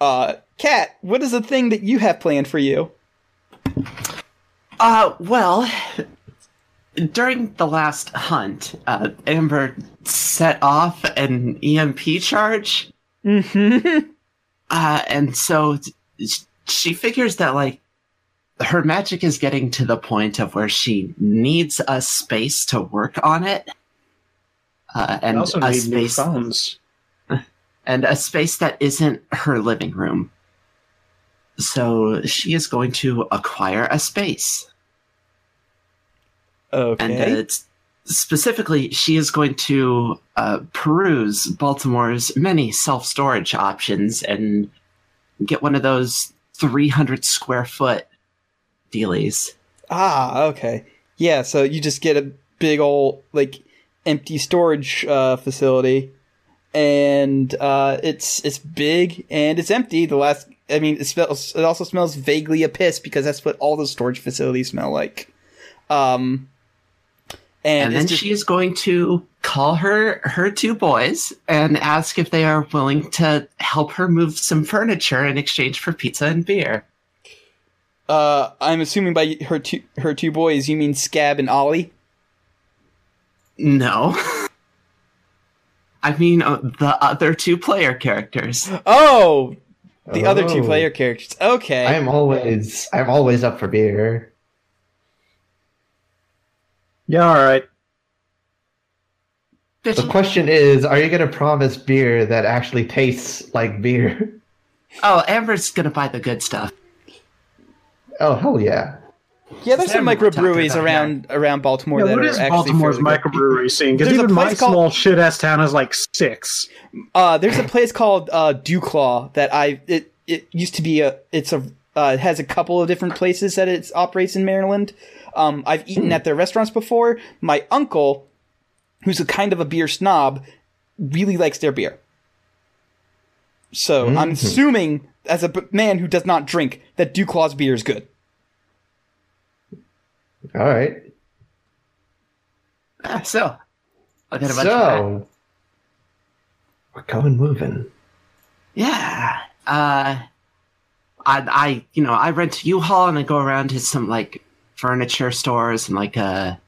uh, Kat, what is the thing that you have planned for you? Uh, well, during the last hunt, uh, Amber set off an EMP charge, Mm-hmm. uh, and so she figures that like her magic is getting to the point of where she needs a space to work on it, uh, and also a need new space phones. and a space that isn't her living room. So she is going to acquire a space. Okay. and uh, it's specifically she is going to uh, peruse baltimore's many self-storage options and get one of those 300 square foot dealies Ah, okay. Yeah, so you just get a big old like empty storage uh, facility, and uh, it's it's big and it's empty. The last, I mean, it smells. It also smells vaguely of piss because that's what all the storage facilities smell like. Um, and, and, then just, she is going to call her her two boys and ask if they are willing to help her move some furniture in exchange for pizza and beer uh, I'm assuming by her two her two boys, you mean Scab and Ollie. no i mean uh, the other two player characters Oh, the other two player characters. Okay. I am always, I'm always up for beer. Yeah, all right. The question is, are you going to promise beer that actually tastes like beer? oh amber's gonna buy the good stuff Oh hell yeah! yeah, there's some Sam talked microbreweries about around around Baltimore Yeah, that what are is actually Baltimore's fairly good. microbrewery scene? Because There's a even my called- small shit ass town has like six. Uh, there's a place called uh, DuClaw that I it it used to be a it's a uh, it has a couple of different places that it operates in Maryland. Um, I've eaten at their restaurants before. My uncle, who's a kind of a beer snob, really likes their beer. So I'm assuming, as a man who does not drink, that DuClaw's beer is good. All right. Ah, so i'll get a bunch of. So we're going moving. Yeah. Uh I I you know, I rent U-Haul and I go around to some like furniture stores and like a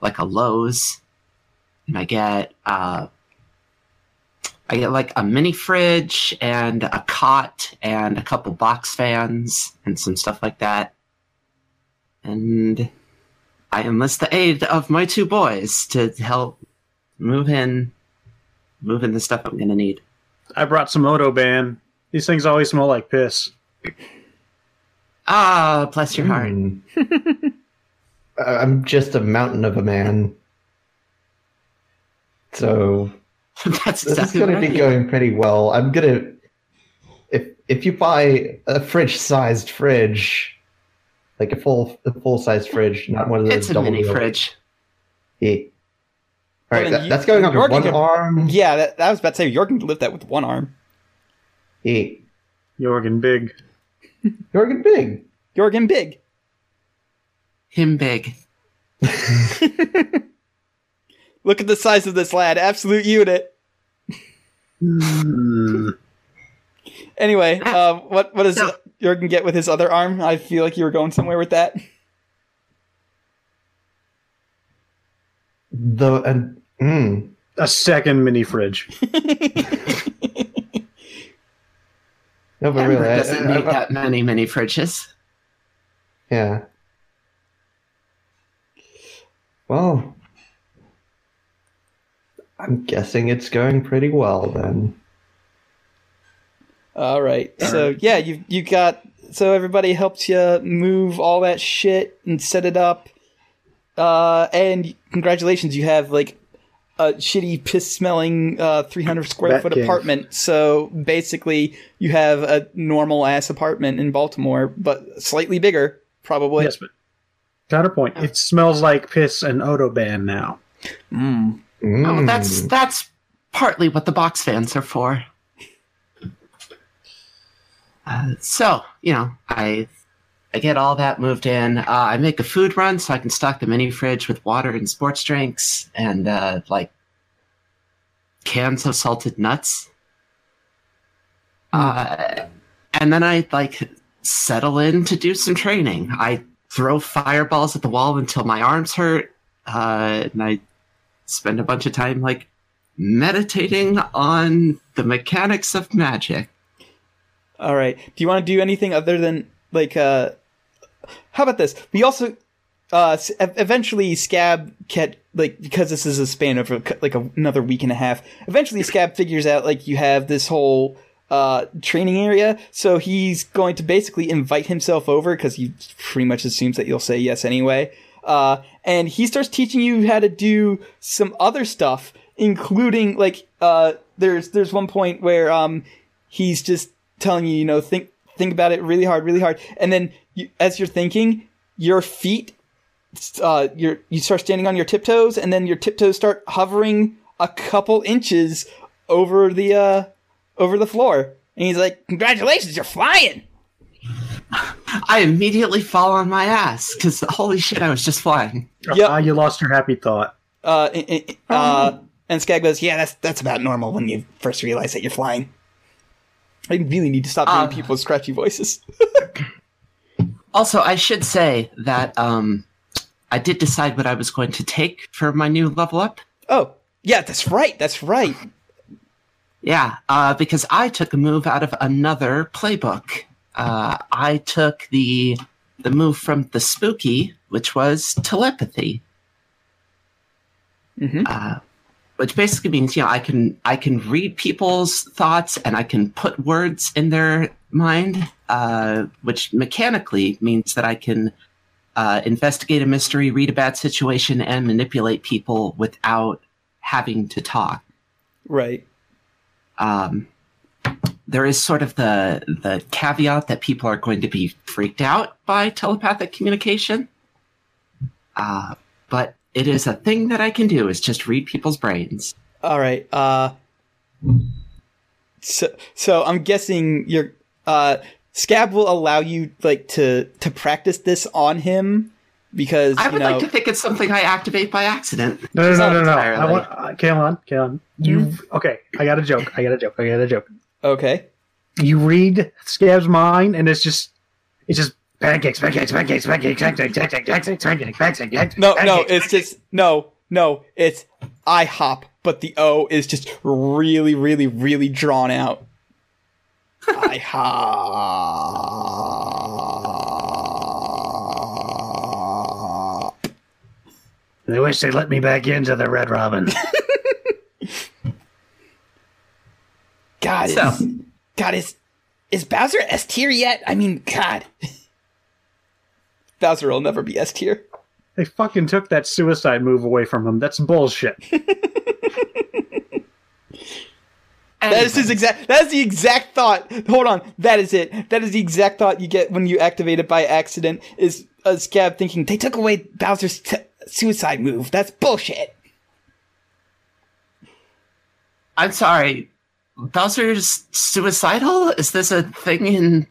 like a Lowe's and I get uh I get like a mini fridge and a cot and a couple box fans and some stuff like that. And I enlist the aid of my two boys to help move in move in the stuff I'm gonna need. I brought some Odoban. These things always smell like piss. Ah, bless your heart. Hmm. I- I'm just a mountain of a man. So That's this is going to be need. going pretty well. I'm gonna if if you buy a fridge-sized fridge, like a full a full-size fridge, not one of those It's a mini wheel- fridge. Yeah. All right, Well, that- you- that's going on with one gonna- arm. Yeah, that, I was about to say you're going to lift that with one arm. Yeah. Jorgen Big. Jorgen Big. Jorgen Big. Him big. Look at the size of this lad. Absolute unit. Mm. Anyway, uh, what what does So- Jorgen get with his other arm? I feel like you were going somewhere with that. The and mm, A second mini fridge. No, but Amber really, doesn't I- need I- that many mini fridges. yeah. Well, I'm guessing it's going pretty well then. All right. So yeah, you you got so everybody helped you move all that shit and set it up. Uh, and congratulations, you have like a shitty piss smelling uh 300 square Bat foot cave. apartment. So basically, you have a normal ass apartment in Baltimore, but slightly bigger, probably. Yes, but counterpoint. It smells like piss and Odoban now. Mm. Oh, Mm. that's that's partly what the box fans are for. Uh, so you know, I I get all that moved in. Uh, I make a food run so I can stock the mini fridge with water and sports drinks and uh, like cans of salted nuts. Uh, and then I like settle in to do some training. I throw fireballs at the wall until my arms hurt. Uh, and I spend a bunch of time like meditating on the mechanics of magic. All right. Do you want to do anything other than like uh how about this? We also uh eventually Scab get like because this is a span of like a, another week and a half. Eventually Scab figures out like you have this whole uh training area, so he's going to basically invite himself over cuz he pretty much assumes that you'll say yes anyway. Uh and he starts teaching you how to do some other stuff including like uh there's there's one point where um he's just telling you, you know, think think about it really hard, really hard, and then you, as you're thinking, your feet, uh, your you start standing on your tiptoes, and then your tiptoes start hovering a couple inches over the uh over the floor, and he's like, "Congratulations, you're flying!" I immediately fall on my ass because holy shit, I was just flying. Yep. Ah, you lost your happy thought. Uh, i- i- uh, and Scab goes, "Yeah, that's that's about normal when you first realize that you're flying." I really need to stop doing Uh, people's scratchy voices. Also, I should say that um, I did decide what I was going to take for my new level up. oh, yeah, that's right, that's right. Yeah, uh, because I took a move out of another playbook. Uh, I took the the move from the spooky, which was telepathy. Mhm. Uh, which basically means you know I can I can read people's thoughts and I can put words in their mind, uh, which mechanically means that I can uh, investigate a mystery, read a bad situation, and manipulate people without having to talk Right. um, there is sort of the the caveat that people are going to be freaked out by telepathic communication. Uh, but it is a thing that I can do is just read people's brains. All right. Uh, so, so I'm guessing your uh, Scab will allow you like to to practice this on him because I you would know. like to think it's something I activate by accident. No, no, no, no, no. entirely. I want, uh, Kalen, Kalen. You okay? I got a joke. I got a joke. I got a joke. okay. You read Scab's mind, and it's just, it's just pancakes, pancakes, pancakes, pancakes, pancakes, pancakes, pancakes, pancakes, pancakes. Pancakes. No, no, it's just no, no. It's IHOP, but the O is just really, really, really drawn out. IHOP. They wish they'd let me back into the Red Robin. God, So- is, God is is Bowser S tier yet? I mean, God, Bowser will never be S tier. they fucking took that suicide move away from him. That's bullshit. That is his exact. That is the exact thought. Hold on, that is it. That is the exact thought you get when you activate it by accident. Is a scab thinking they took away Bowser's t- suicide move? That's bullshit. I'm sorry. Bowser's suicidal? Is this a thing in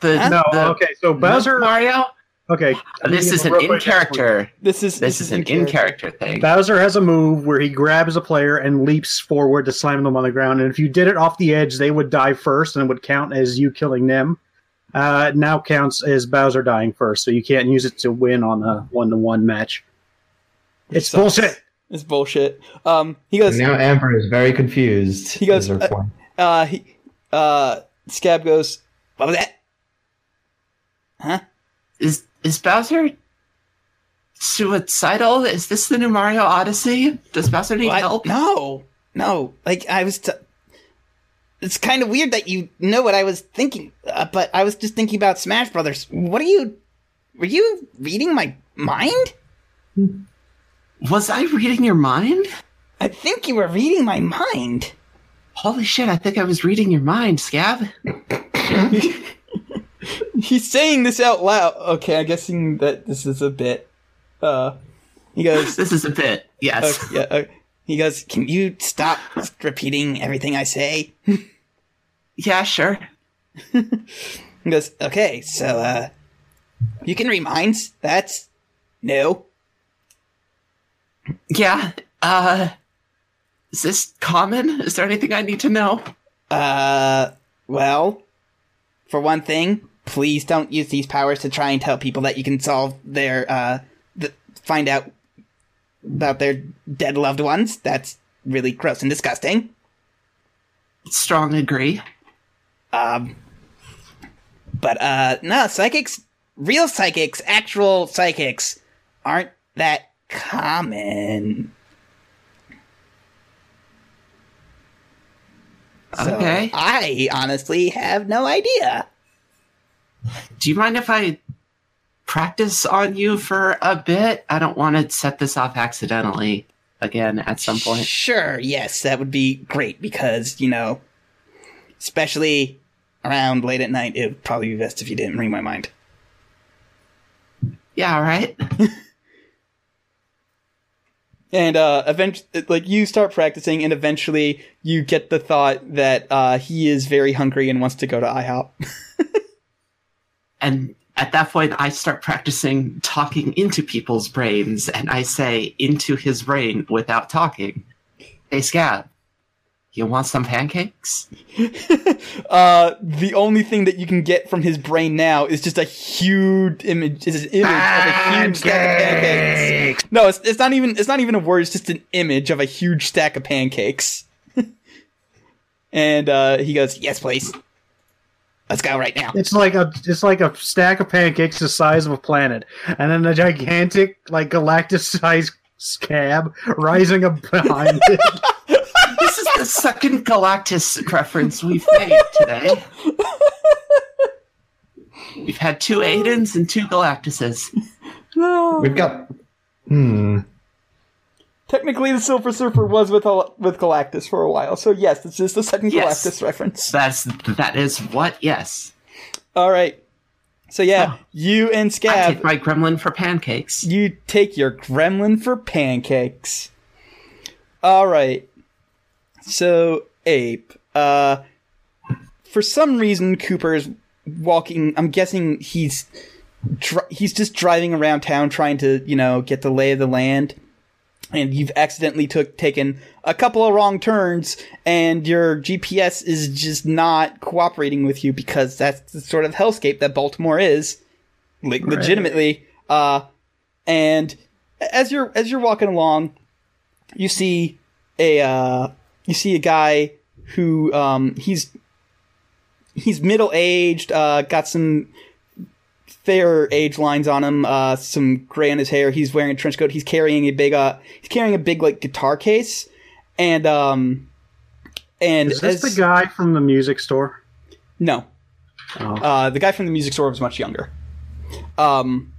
the, No, the okay. So Bowser. Mario? Okay, This is an in character. This is This is an in character thing. Bowser has a move where he grabs a player and leaps forward to slam them on the ground. And if you did it off the edge, they would die first and it would count as you killing them. Uh, it now counts as Bowser dying first, so you can't use it to win on a one to one match. It's sucks. bullshit. It's bullshit. Um, he goes. now Amber is very confused. He goes, is her uh. Uh, he, uh, Scab goes. What was that? Huh? Is is Bowser suicidal? Is this the new Mario Odyssey? Does Bowser need What? help? No, no. Like I was. T- it's kind of weird that you know what I was thinking, uh, but I was just thinking about Smash Brothers. What are you? Were you reading my mind? Was I reading your mind? I think you were reading my mind. Holy shit, I think I was reading your mind, Scab. He's saying this out loud. Okay, I'm guessing that this is a bit. Uh, he goes, This is a bit, yes. yeah, he goes, can you stop repeating everything I say? Yeah, sure. He goes, okay, so, uh, you can read minds. That's new. Yeah, uh, is this common? Is there anything I need to know? Uh, well, for one thing, please don't use these powers to try and tell people that you can solve their, uh, th- find out about their dead loved ones. That's really gross and disgusting. Strong agree. Um, but, uh, no, psychics, real psychics, actual psychics aren't that common. So Okay. I honestly have no idea. Do you mind if I practice on you for a bit? I don't want to set this off accidentally again at some point. Sure, yes, that would be great because, you know, especially around late at night, it would probably be best if you didn't read my mind. Yeah, all right. And uh eventually like you start practicing and eventually you get the thought that uh he is very hungry and wants to go to IHOP. And at that point, I start practicing talking into people's brains, and I say into his brain without talking. Hey, Scab, you want some pancakes? uh the only thing that you can get from his brain now is just a huge image is an image of a huge stack of pancakes. No, it's, it's not even it's not even a word, it's just an image of a huge stack of pancakes. and uh he goes, Yes, please. Let's go right now. It's like a it's like a stack of pancakes the size of a planet, and then a gigantic like Galactus-sized scab rising up behind it. This is the second Galactus reference we've made today. We've had two Aidens and two Galactuses. We've got. Hmm. Technically, the Silver Surfer was with with Galactus for a while, so yes, this is the second Yes. Galactus reference. That's that is what. Yes, All right, so yeah, Oh. you and I Scab, take my Gremlin for pancakes. you take your Gremlin for pancakes. All right, so Ape, uh, for some reason Cooper's walking. I'm guessing he's he's just driving around town trying to you know get the lay of the land. And you've accidentally took taken a couple of wrong turns and your GPS is just not cooperating with you because that's the sort of hellscape that Baltimore is le- legitimately. Uh and as you're as you're walking along you see a uh you see a guy who um he's he's middle aged uh got some fair age lines on him, uh, some gray in his hair. He's wearing a trench coat. He's carrying a big, uh, he's carrying a big like guitar case, and um, and Is this as- the guy from the music store? No, Oh. uh, the guy from the music store was much younger. Um,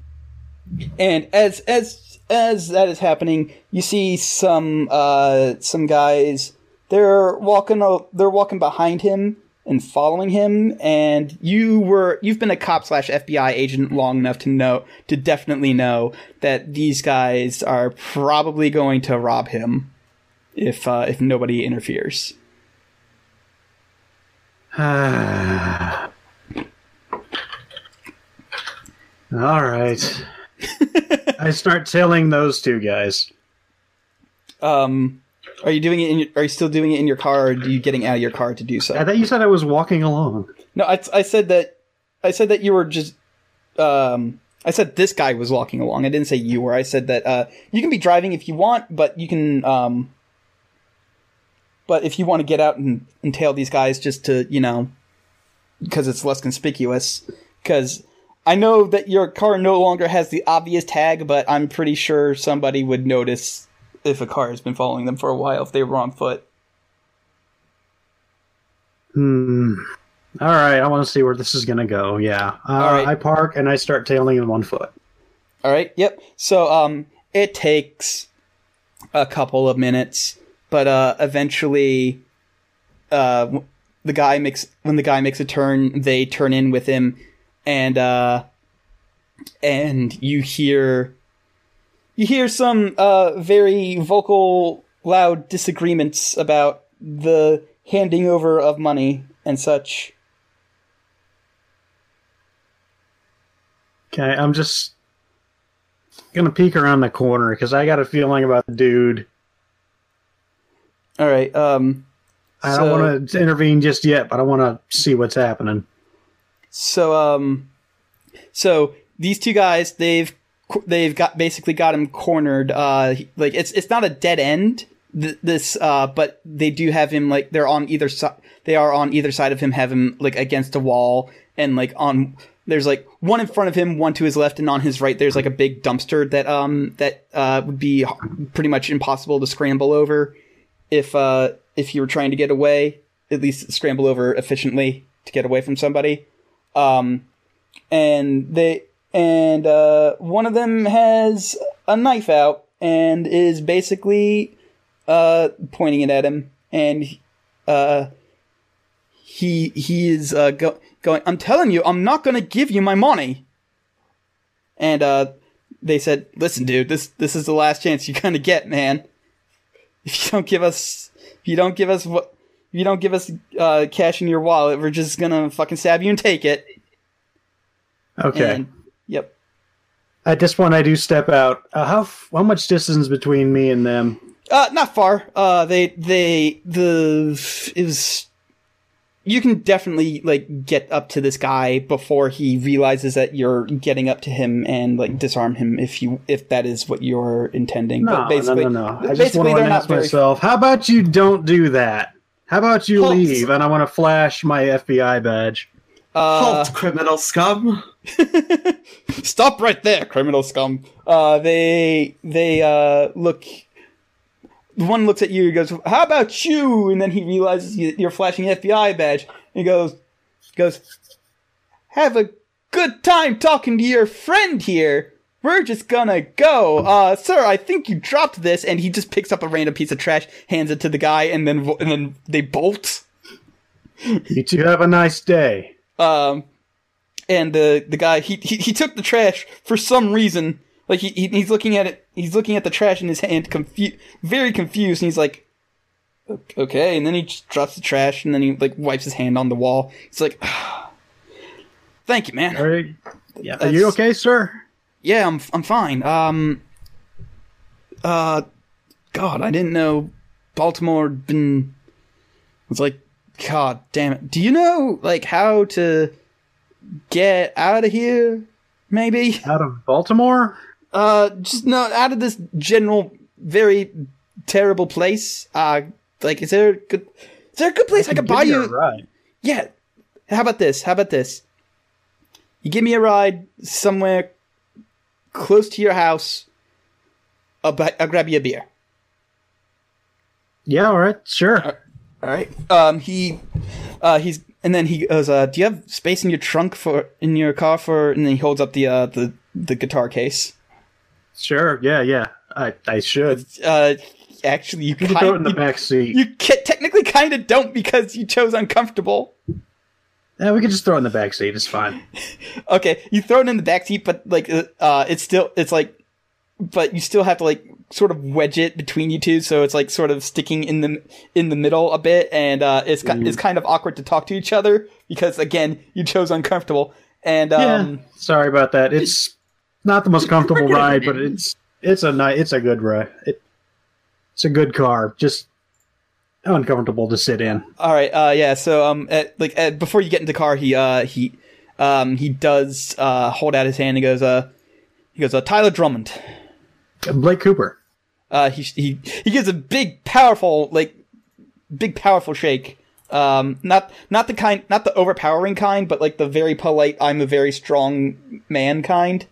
and as as as that is happening, you see some uh some guys. They're walking. o- They're walking behind him and following him. And you were you've been a cop slash FBI agent long enough to know to definitely know that these guys are probably going to rob him if uh, if nobody interferes. All right. I start telling those two guys. Um, are you doing it? In your, are you still doing it in your car, or are you getting out of your car to do so? I thought you said I was walking along. No, I, I said that. I said that you were just. Um, I said this guy was walking along. I didn't say you were. I said that uh, you can be driving if you want, but you can. Um, but if you want to get out and, and tail these guys, just to you know, because it's less conspicuous. Because I know that your car no longer has the obvious tag, but I'm pretty sure somebody would notice if a car has been following them for a while if they were on foot. Hmm. All right. I want to see where this is going to go. Yeah. Uh, All right. I park and I start tailing him on foot. All right. Yep. So um, it takes a couple of minutes, but uh, eventually, uh, the guy makes when the guy makes a turn, they turn in with him, and uh, and you hear you hear some uh, very vocal, loud disagreements about the handing over of money and such. Okay, I'm just gonna peek around the corner because I got a feeling about the dude. All right. Um, I So- don't want to intervene just yet, but I want to see what's happening. So um, so these two guys, they've they've got basically got him cornered. Uh, like it's it's not a dead end. Th- this uh, but they do have him like they're on either side. They are on either side of him, have him like against a wall, and like on there's like one in front of him, one to his left, and on his right there's like a big dumpster that um that uh would be pretty much impossible to scramble over if uh if you were trying to get away. At least scramble over efficiently to get away from somebody um, and they and uh, one of them has a knife out and is basically uh, pointing it at him, and uh, he he is uh, go- going. I'm telling you, I'm not going to give you my money. And uh, they said, "Listen, dude, this this is the last chance you're going to get, man. If you don't give us, if you don't give us what." If you don't give us uh, cash in your wallet, we're just gonna fucking stab you and take it. Okay. And, yep. At this point, I do step out. Uh, how f- how much distance between me and them? Uh, not far. Uh, they they the it was. You can definitely like get up to this guy before he realizes that you're getting up to him and like disarm him if you if that is what you're intending. No, but basically, no, no, no. I just want to they're announce not very. myself. How about you don't do that? How about you Halt. leave? And I want to flash my FBI badge. Uh, Halt, criminal scum! Stop right there, criminal scum. Uh, they they uh look. One looks at you. He goes, "How about you?" And then he realizes you- you're flashing an FBI badge. He goes, goes, "Have a good time talking to your friend here. We're just gonna go, uh, sir. I think you dropped this." And he just picks up a random piece of trash, hands it to the guy, and then and then they bolt. You two have a nice day. Um, and the the guy he, he he took the trash for some reason. Like he, he he's looking at it. He's looking at the trash in his hand, confu- very confused. And he's like, "Okay." And then he just drops the trash, and then he like wipes his hand on the wall. He's like, "Thank you, man. Are you, Yeah, are you okay, sir? Yeah, I'm I'm fine. Um, uh, God, I didn't know Baltimore had been. It's like, God damn it. Do you know like how to get out of here? Maybe. Out of Baltimore? Uh, just no, out of this general very terrible place. Uh, like, is there a good? Is there a good place I, could buy you? a ride. Yeah. How about this? How about this? You give me a ride somewhere close to your house. I'll, buy, I'll grab you a beer. Yeah, all right, sure. All right. Um. He. Uh. He's. And then he goes. Uh. Do you have space in your trunk for in your car for? And then he holds up the uh the the guitar case. Sure, yeah, yeah. I, I should. Uh. Actually, you You can throw it in the you, back seat. you ca- technically kind of don't because you chose uncomfortable. yeah, we can just throw it in the back seat. It's fine. Okay, you throw it in the back seat, but like uh, it's still it's like, but you still have to like sort of wedge it between you two, so it's like sort of sticking in the in the middle a bit, and uh, it's ki- it's kind of awkward to talk to each other because again you chose uncomfortable, and um, yeah, sorry about that. It's not the most comfortable ride, but it's it's a nice, it's a good ride. It, it's a good car. Just uncomfortable to sit in. all right, uh, yeah, so um, at, like at, before you get into the car, he uh he um he does uh hold out his hand and goes uh he goes uh Tyler Drummond. Blake Cooper. Uh, he he he gives a big, powerful, like big, powerful shake. Um, not not the kind, not the overpowering kind, but like the very polite. I'm a very strong man kind.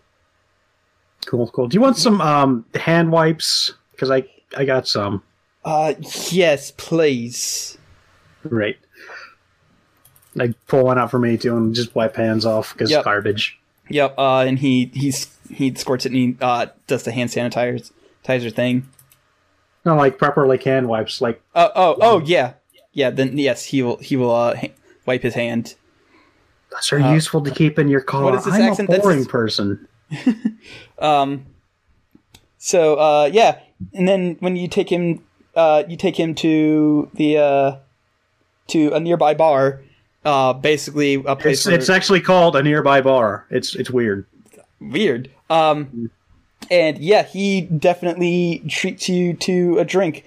Cool, cool. Do you want some um, hand wipes? Because I I got some. Uh, yes, please. Great. I pull one out for me too and just wipe hands off because Yep. garbage. Yep. Uh, and he he's he squirts it and he uh does the hand sanitizer thing. Not like properly hand wipes, like Oh, oh, oh, yeah, yeah. Then yes, he will. He will uh, ha- wipe his hand. those are Uh, useful to keep in your car. what is this I'm accent? a That's- boring person. Um. So uh, yeah, and then when you take him, uh, you take him to the uh, to a nearby bar. Uh, basically a place It's it's actually called a nearby bar. It's it's weird. weird. Um, and yeah, he definitely treats you to a drink,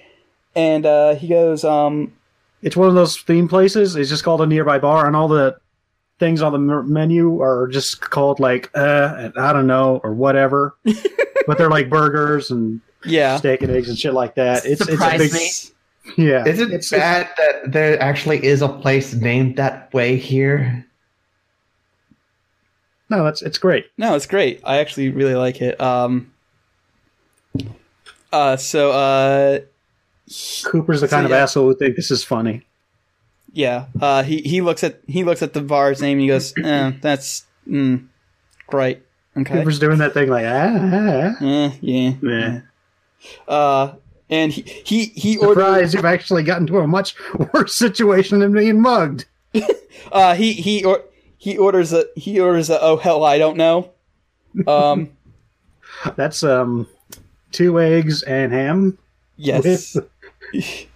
and uh, he goes, um, It's one of those theme places. It's just called a nearby bar, and all the things on the menu are just called like uh, and I don't know or whatever. but they're like burgers and yeah, steak and eggs and shit like that. It's it's a big me. yeah. Is it it's, bad that there actually is a place named that way here? No, it's it's great. no, it's great. I actually really like it. Um, uh, so uh, Cooper's the So, kind of asshole who think this is funny. yeah, uh, he he looks at he looks at the bar's name and he goes, eh, "That's mm, great." Okay. Cooper's doing that thing like ah, ah, ah. Eh, yeah. Yeah. Uh, and he he he ordered. Surprise! You've actually gotten to a much worse situation than being mugged. Uh, he he or he orders a he orders a oh hell I don't know. Um, That's um, two eggs and ham yes. with,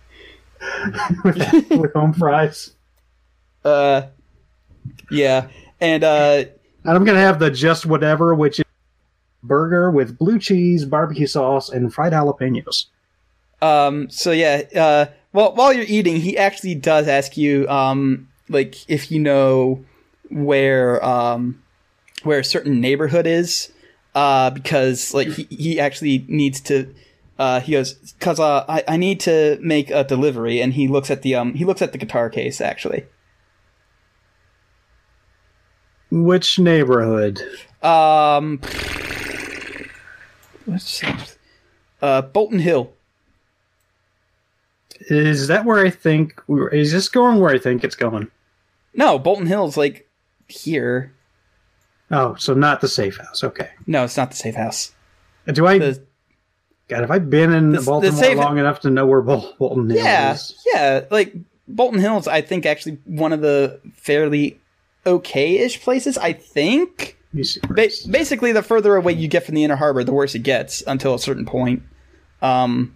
with home fries. Uh, yeah, and uh, And I'm gonna have the just whatever, which is burger with blue cheese, barbecue sauce, and fried jalapenos. um, so yeah. Uh, well, while you're eating, he actually does ask you, um, like if you know where um where a certain neighborhood is, uh, because like he he actually needs to. Uh, he goes, cause uh, I, I need to make a delivery, and he looks at the um he looks at the guitar case actually. Which neighborhood? Um, what's uh Bolton Hill. Is that where I think? Is this going where I think it's going? No, Bolton Hill's like here. Oh, so not the safe house. Okay. No, it's not the safe house. Do I? The, God, have I been in the- the Baltimore safe- long enough to know where Bol- Bolton Hill yeah, is? yeah, like Bolton Hill's. I think actually one of the fairly okay-ish places. I think. You see where Ba- basically, the further away you get from the inner harbor, the worse it gets until a certain point. Um,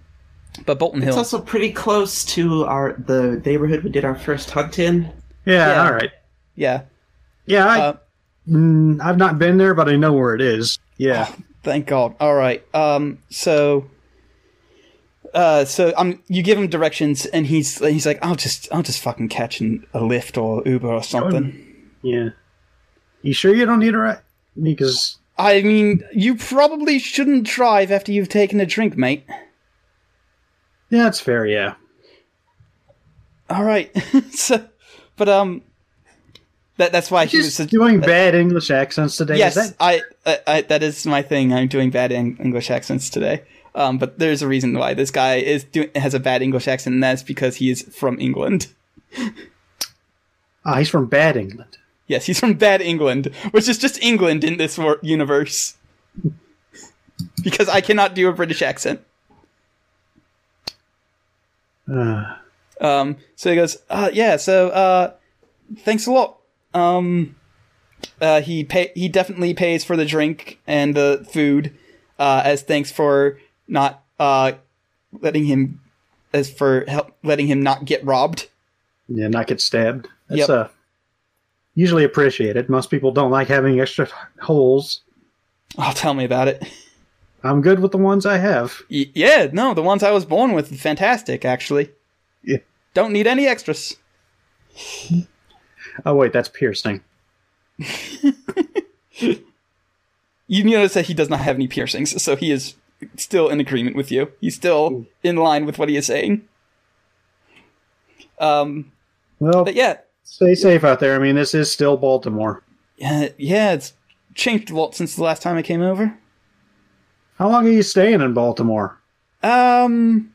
but Bolton It's also pretty close to our the neighborhood we did our first hunt in. yeah, yeah. all right. yeah. Yeah, I, Uh, mm, I've not been there, but I know where it is. Yeah. Thank God. All right. Um. So. Uh. So um. You give him directions, and he's he's like, I'll just I'll just fucking catch an, a lift or Uber or something. Yeah. You sure you don't need a ride? Because I mean, you probably shouldn't drive after you've taken a drink, mate. yeah, that's fair. Yeah. All right. so, but um. That that's why he was. Doing bad English accents today. Yes, that, I, I, I. That is my thing. I'm doing bad Eng- English accents today. Um, but there's a reason why this guy is doing has a bad English accent, and that's because he is from England. ah, he's from bad England. Yes, he's from bad England, which is just England in this wor- universe. because I cannot do a British accent. Uh, Um, so he goes, uh, yeah, so, uh, thanks a lot. Um, uh, he pay, he definitely pays for the drink and the food, uh, as thanks for not, uh, letting him, as for help, letting him not get robbed. yeah, not get stabbed. That's Yep. uh, usually appreciated. Most people don't like having extra holes. Oh, tell me about it. I'm good with the ones I have. Y- yeah, no, the ones I was born with, fantastic, actually. Yeah. Don't need any extras. Oh wait, that's piercing. You notice that he does not have any piercings, so he is still in agreement with you. He's still in line with what he is saying. Um, Well, but yeah, stay safe out there. I mean, this is still Baltimore. yeah, yeah, it's changed a lot since the last time I came over. How long are you staying in Baltimore? Um,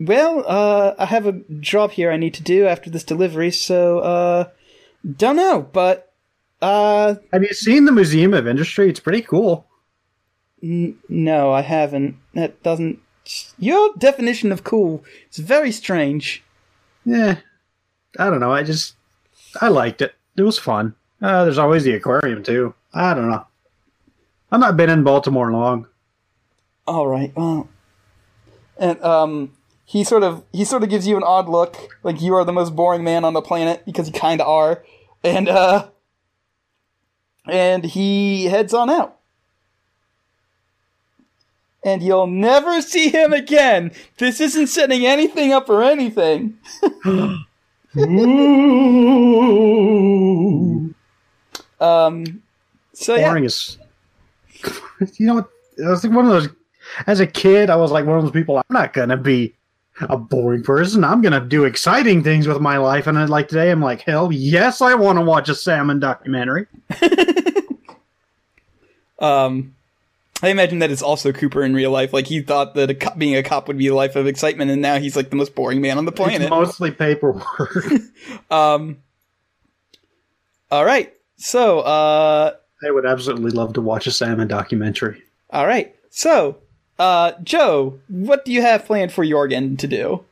well, uh, I have a job here I need to do after this delivery, so uh, don't know, but uh, Have you seen the Museum of Industry? It's pretty cool. n- no, I haven't. That doesn't Your definition of cool is very strange. Yeah, I don't know. I just I liked it. It was fun. Uh, there's always the aquarium too. I don't know. I've not been in Baltimore long. All right. Well, and um, he sort of he sort of gives you an odd look, like you are the most boring man on the planet because you kind of are, and uh, and he heads on out. And you'll never see him again. This isn't setting anything up or anything. Um, so yeah, Boring is. You know what? I was like one of those. As a kid, I was like one of those people. I'm not gonna be a boring person. I'm gonna do exciting things with my life. And like today, I'm like, hell yes, I want to watch a salmon documentary. um, I imagine that is also Cooper in real life. Like he thought that a cop, being a cop would be a life of excitement, and now he's like the most boring man on the It's planet. mostly paperwork. Um, all right, so uh, I would absolutely love to watch a salmon documentary. all right, so uh, Joe, what do you have planned for Jorgen to do?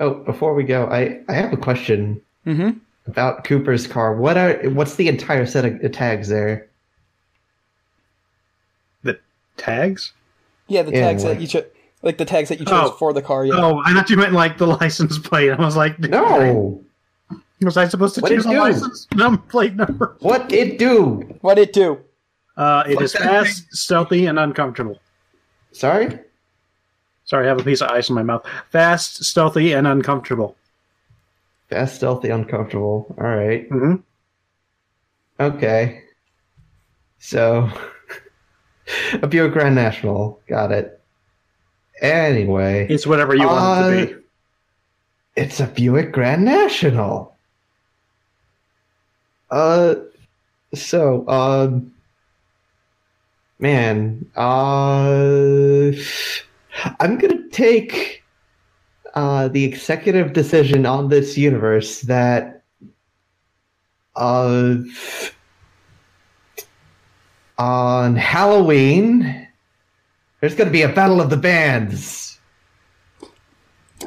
Oh, before we go, I, I have a question Mm-hmm. about Cooper's car. What are what's the entire set of tags there? The tags? Yeah, the Yeah, tags like- that you chose, like the tags that you chose Oh. for the car. Yeah. Oh, I thought you meant like the license plate. I was like, No. Was I supposed to What'd choose a do? license num plate number? What it do? What it do? Uh, it Fuck is that fast, stealthy, and uncomfortable. Sorry? Sorry, I have a piece of ice in my mouth. Fast, stealthy, and uncomfortable. Fast, stealthy, uncomfortable. All right. hmm Okay. So, a Buick Grand National. Got it. Anyway, It's whatever you want it to be. it's a Buick Grand National. Uh, so, um, man, uh, I'm gonna take uh the executive decision on this universe that uh on Halloween there's gonna be a battle of the bands.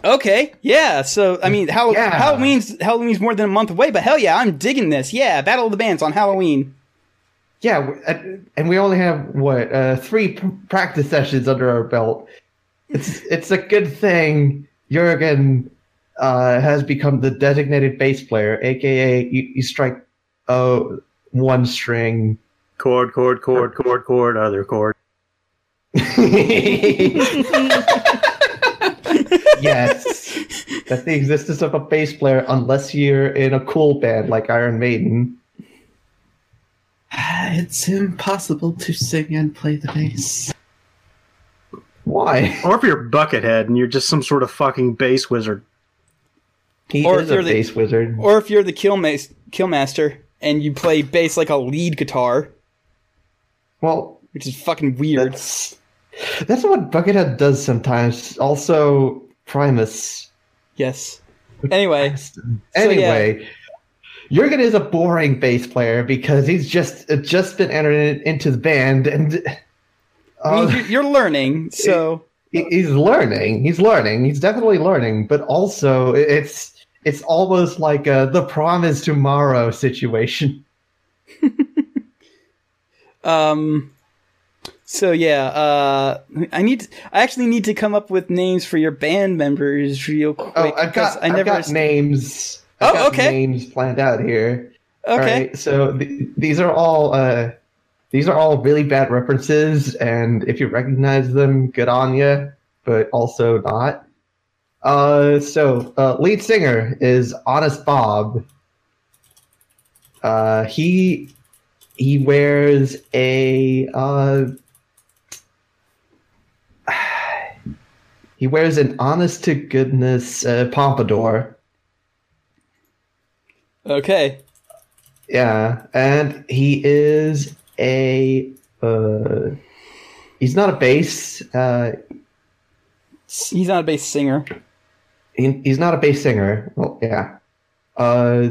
Okay, yeah. So I mean, Hall- Yeah. Halloween's Halloween's more than a month away, but hell yeah, I'm digging this. Yeah, Battle of the Bands on Halloween. Yeah, and we only have what uh, three p- practice sessions under our belt. It's it's a good thing Jorgen uh, has become the designated bass player, aka you, you strike uh, one string. Chord, chord, chord, chord, chord, other chord. yes, that's the existence of a bass player, unless you're in a cool band like Iron Maiden. Uh, it's impossible to sing and play the bass. Why? Or if you're Buckethead and you're just some sort of fucking bass wizard. He Or is if a you're the- bass wizard. Or if you're the Killmas- Kilmister and you play bass like a lead guitar, well, which is fucking weird. That's that's what Buckethead does sometimes. Also, Primus. Yes. Anyway, Anyway, Jorgen is a boring bass player because he's just uh, just been entered in- into the band and I uh, mean, you're, you're learning, so he- he's learning. He's learning. He's definitely learning. But also, it's it's almost like a the prom is tomorrow situation. um, so yeah. Uh, I need. I actually need to come up with names for your band members real quick. Oh, I've got I I've never. got names. I've Oh, okay. Names planned out here. Okay. right, so th- these are all uh, these are all really bad references, and if you recognize them, good on you, but also not. Uh, so uh, lead singer is Honest Bob. Uh, he he wears a uh, he wears an honest to goodness uh, pompadour. Okay. Yeah, and he is a uh he's not a bass uh He's not a bass singer. he, he's not a bass singer. Well, yeah. Uh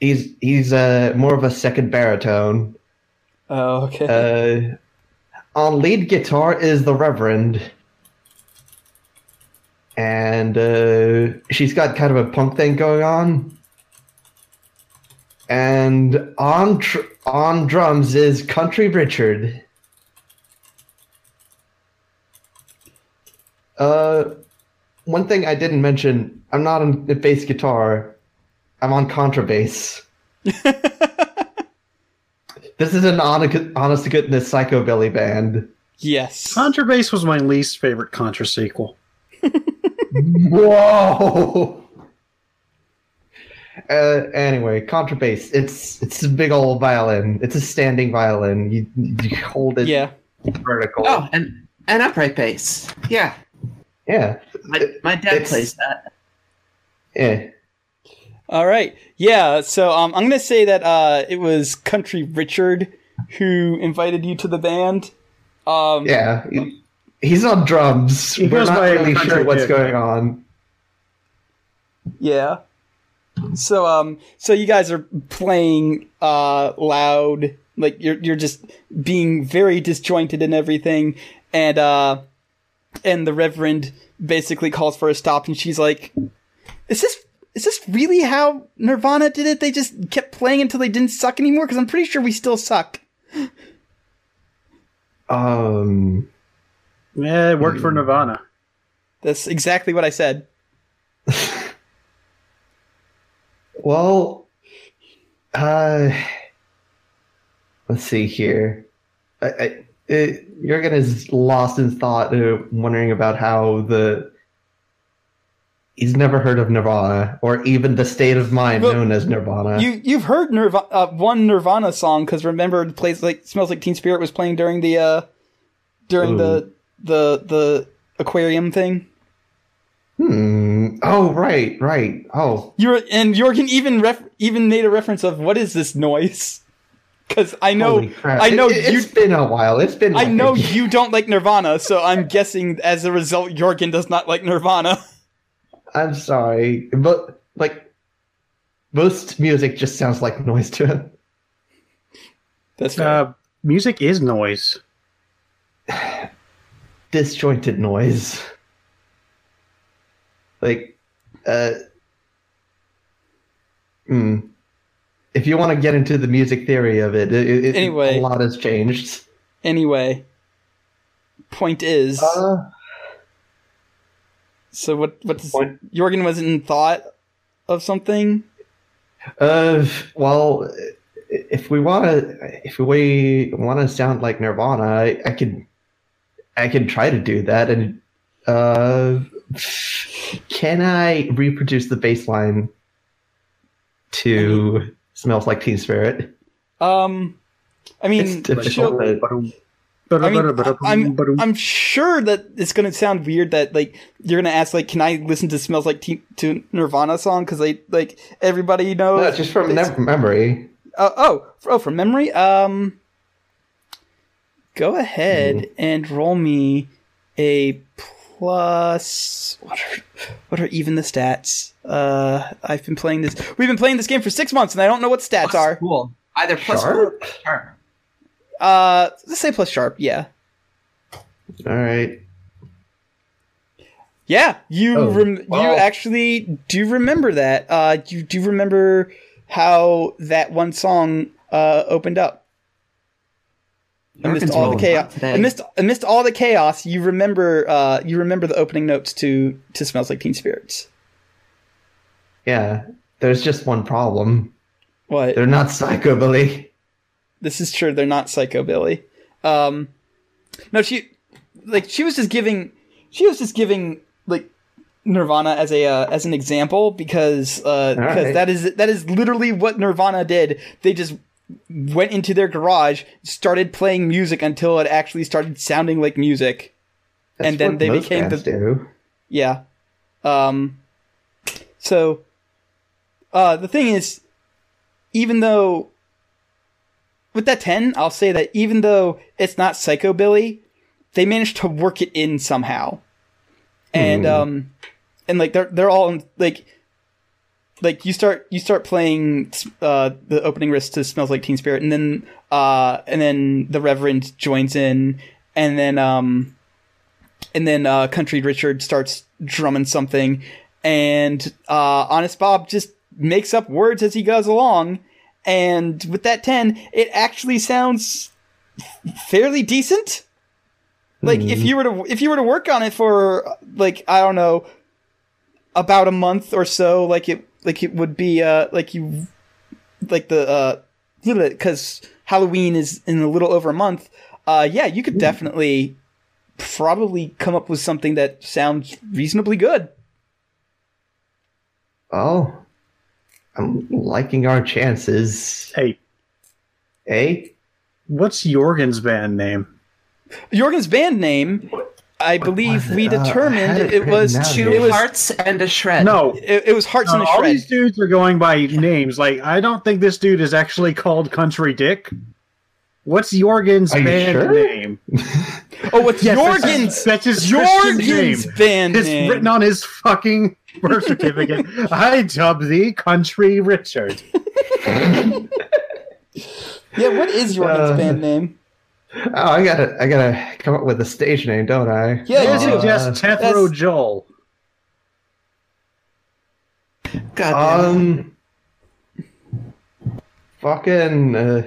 he's he's uh more of a second baritone. Oh, okay. Uh on lead guitar is the Reverend. and uh, she's got kind of a punk thing going on. And on tr- on drums is Country Richard. Uh, one thing I didn't mention: I'm not on the bass guitar. I'm on contrabass. this is an honest, honest to goodness psychobilly band. Yes. Contrabass was my least favorite Contra sequel. Whoa. Uh, anyway, contrabass. It's it's a big old violin. It's a standing violin. You, you hold it Yeah. vertical. Oh, and an upright bass. Yeah, Yeah, my, my dad It's- plays that. yeah. All right. Yeah. So um, I'm gonna say that uh, it was Country Richard who invited you to the band. Um, Yeah, he's on drums. He We're goes not by really sure what's Kid. going on. Yeah. So um so you guys are playing uh loud like you're you're just being very disjointed and everything and uh and the reverend basically calls for a stop and she's like is this is this really how Nirvana did it? They just kept playing until they didn't suck anymore cuz I'm pretty sure we still suck. Um, Yeah, it worked for Nirvana. That's exactly what I said. Well, uh, let's see here. I, I, it, Jorgen is lost in thought, uh, wondering about how the he's never heard of Nirvana or even the state of mind Well, known as Nirvana. You you've heard Nirvana uh, one Nirvana song because remember it plays like smells like Teen Spirit was playing during the uh during the the the aquarium thing. Hmm. Oh, right, right. Oh, You were and Jorgen even ref, even made a reference of what is this noise? Because I know! I know it, you has been a while. It's been. I like a know year. you don't like Nirvana, so I'm guessing as a result Jorgen does not like Nirvana. I'm sorry, but like most music just sounds like noise to him. That's fair. Uh, music is noise. disjointed noise. Like, uh, hmm. If you want to get into the music theory of it, it, it Anyway. a lot has changed. anyway, point is, Uh, so what? What's point- Jorgen was in thought of something? uh, well, if we want to, if we want to sound like Nirvana, I, I could, I could try to do that. And uh, can I reproduce the bass line to "Smells Like Teen Spirit"? Um, I mean, It's difficult. she'll- but- I mean, I'm I'm sure that it's gonna sound weird that like you're gonna ask like, can I listen to "Smells Like Teen" to Nirvana song because I like everybody knows. No, just from it's- nev- memory. Uh, oh, oh, from memory. Um, go ahead Hmm. and roll me a plus. What are what are even the stats? Uh, I've been playing this. We've been playing this game for six months, and I don't know what stats Plus are. Cool. Either plus Sharp? or plus sharp. Uh, let's say plus sharp. Yeah, All right. yeah. You Oh, rem- you actually do remember that. Uh, you do remember how that one song uh opened up. Amidst all the chaos, amidst amidst all the chaos, you remember uh, you remember the opening notes to to "Smells Like Teen Spirits." Yeah. There's just one problem. What? They're not psychobilly. This is true. They're not psychobilly. Um, no, she like she was just giving she was just giving like Nirvana as a uh, as an example because uh, because right. that is that is literally what Nirvana did. They just went into their garage, started playing music until it actually started sounding like music. That's And then they became the- do. Yeah. Um so uh the thing is even though with that 10, I'll say that even though it's not psychobilly, they managed to work it in somehow. And Hmm. um and like they're they're all like like you start you start playing uh the opening riff to smells like teen spirit and then uh and then the reverend joins in and then um and then uh, Country Richard starts drumming something, and uh, Honest Bob just makes up words as he goes along. And with that ten, it actually sounds fairly decent. Like if you were to if you were to work on it for like I don't know about a month or so, like it like it would be uh like you like the uh because Halloween is in a little over a month. Uh yeah, you could definitely probably come up with something that sounds reasonably good. Oh, I'm liking our chances. Hey, hey, what's Jorgen's band name? Jorgen's band name, I believe we it? Uh, determined it it was Two it was hearts and a shred. No, it, it was Hearts in Uh, a all Shred. All these dudes are going by names. Like, I don't think this dude is actually called Country Dick. What's Jorgen's Are you band sure? name? Oh, what's Yes, that's Jorgen's his- that's his Jorgen's name. band It's name. written on his fucking birth certificate. I dub thee Country Richard. yeah, what is Jorgen's Uh, band name? Oh, I gotta, I gotta come up with a stage name, don't I? Yeah, I you do. suggest Jethro that's- Joel. God damn. Um, fucking. Uh,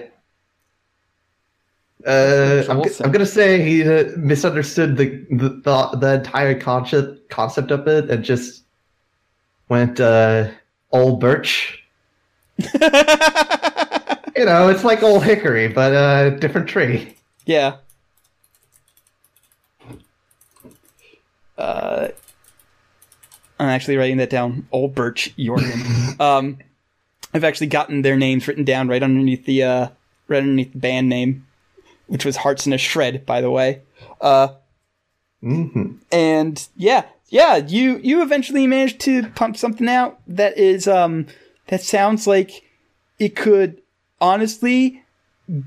uh, I'm. I'm gonna say he uh, misunderstood the, the the the entire concept concept of it and just went uh, old birch. You know, it's like old hickory, but uh, different tree. Yeah. Uh, I'm actually writing that down. Old Birch Jorgen. um, I've actually gotten their names written down right underneath the uh, right underneath the band name, which was Hearts in a Shred, by the way. Uh, hmm and yeah, yeah, you you eventually managed to pump something out that is um that sounds like it could honestly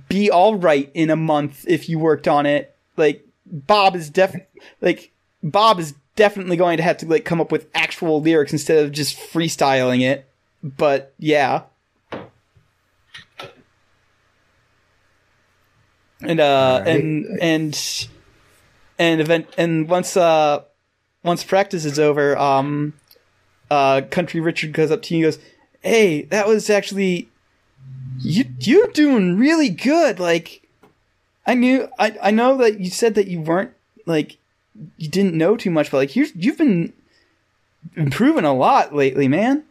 be all right in a month if you worked on it. Like Bob is def like Bob is definitely going to have to like come up with actual lyrics instead of just freestyling it. But yeah. And uh Alright. and and and event and once uh once practice is over, um uh Country Richard goes up to you and goes, Hey, that was actually you you're doing really good. Like I knew I I know that you said that you weren't like you didn't know too much, but like you you've been improving a lot lately, man.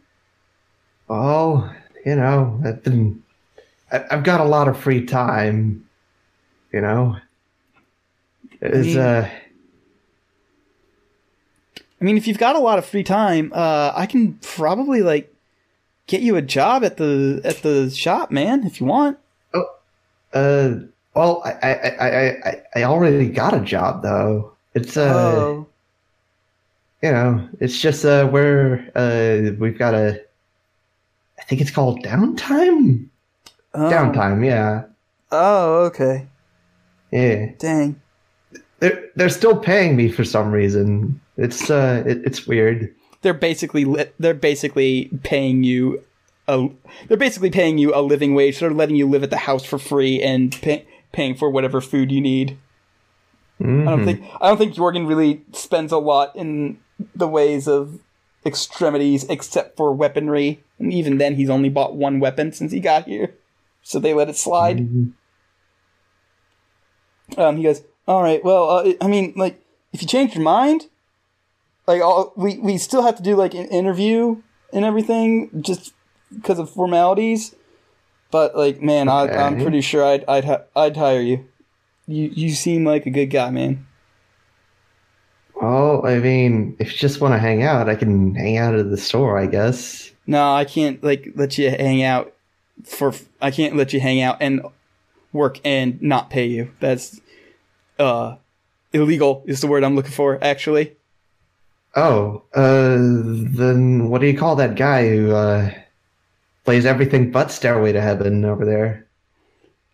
Oh, you know, I've been, I, I've got a lot of free time. You know, it's mean- uh, I mean, if you've got a lot of free time, uh, I can probably like get you a job at the at the shop, man, if you want. Oh, uh, well, I, I, I, I- already got a job though. It's uh, oh, you know, it's just uh, where uh, we've got a, I think it's called downtime. oh. Downtime, yeah, Oh, okay. yeah. Dang. They're they're still paying me for some reason. It's uh, it, it's weird. They're basically li- they're basically paying you a they're basically paying you a living wage. They're letting you live at the house for free and pay, paying for whatever food you need. I don't Mhm. think I don't think Jorgen really spends a lot in the ways of extremities except for weaponry, and even then he's only bought one weapon since he got here, so they let it slide. Mhm. Um, he goes, "All right, well, uh, I mean, like, if you change your mind, like, all, we we still have to do like an interview and everything, just because of formalities. But like, man, I, I'm pretty sure I'd I'd hi- I'd hire you. You you seem like a good guy, man. Well, I mean, if you just want to hang out, I can hang out at the store, I guess. No, I can't like let you hang out for. I can't let you hang out and work and not pay you. That's uh illegal. Is the word I'm looking for actually. Oh, uh, then what do you call that guy who uh, plays everything but Stairway to Heaven over there?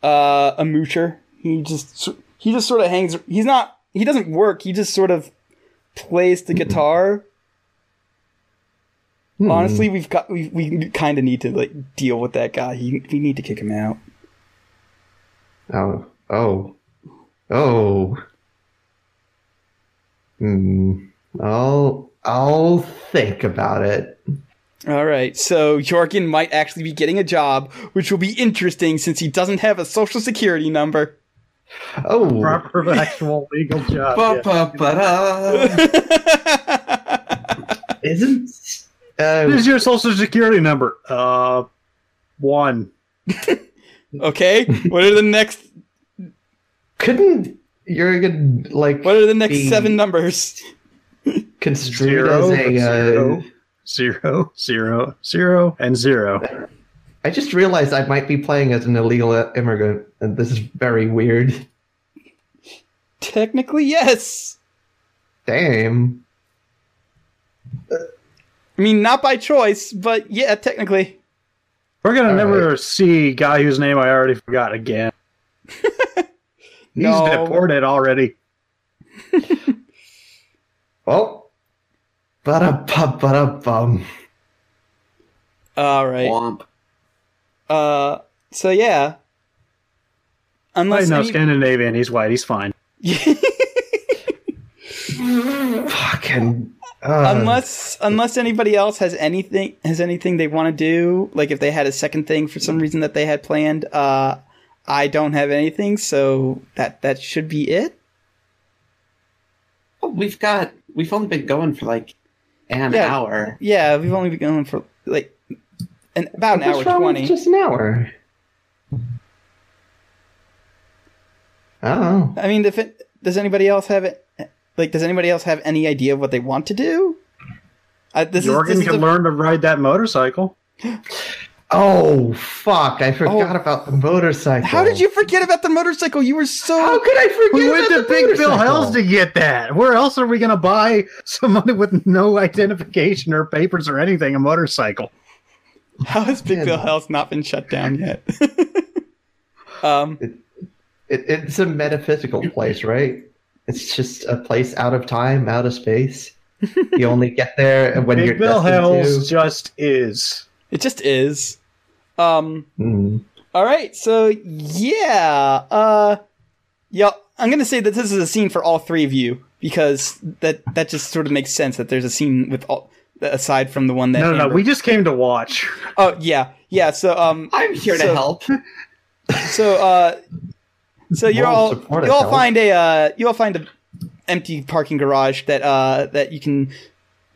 uh, a moocher. He just he just sort of hangs. He's not. He doesn't work. He just sort of plays the guitar. Hmm. Honestly, we've got we we kind of need to like deal with that guy. He, we need to kick him out. Oh, oh, oh. Hmm. I'll I'll think about it. All right, so Jorgen might actually be getting a job, which will be interesting since he doesn't have a social security number. Oh, Proper actual legal job. Ba, yeah. ba, ba, da. isn't uh, Here's your social security number. Uh, one. okay, what are the next? couldn't Jorgen like What are the next be seven numbers? Construed Zero, as a? Uh, zero, zero, zero, zero, and zero. I just realized I might be playing as an illegal immigrant, and this is very weird. Technically, yes. Damn. I mean, not by choice, but yeah, technically. We're gonna All never see guy whose name I already forgot again. He's No. deported already. Well, ba ba bum. All right. Womp. Uh, so yeah. I Unless know any- Scandinavian. He's white. He's fine. Fucking. Uh, unless unless anybody else has anything has anything they want to do, like if they had a second thing for some reason that they had planned, uh, I don't have anything, so that that should be it. Well, we've got. We've only been going for like an Yeah. hour. Yeah, we've only been going for like an about an hour what's wrong with twenty. Just an hour. Oh, I mean, if it does anybody else have it? Like, does anybody else have any idea of what they want to do? I, this is, Jorgen this is can a- learn to ride that motorcycle. oh, fuck! I forgot Oh. about the motorcycle. How did you forget about the motorcycle? You were so How could I forget? We went about to the Big Bill motorcycle? Hells to get that. Where else are we going to buy somebody with no identification or papers or anything a motorcycle? How has Big Bill House not been shut down yet? um, It, it's a metaphysical place, right? It's just a place out of time, out of space. You only get there when you're Big Bill destined Hells to. just is. It just is. Um, Hmm. all right, so yeah, uh, yeah, I'm gonna say that this is a scene for all three of you because that that just sort of makes sense that there's a scene with all aside from the one that No, no, no. We just came to watch. oh yeah yeah so um I'm here So- to help. so uh so you Moral all support you all itself. find a uh you all find a empty parking garage that uh that you can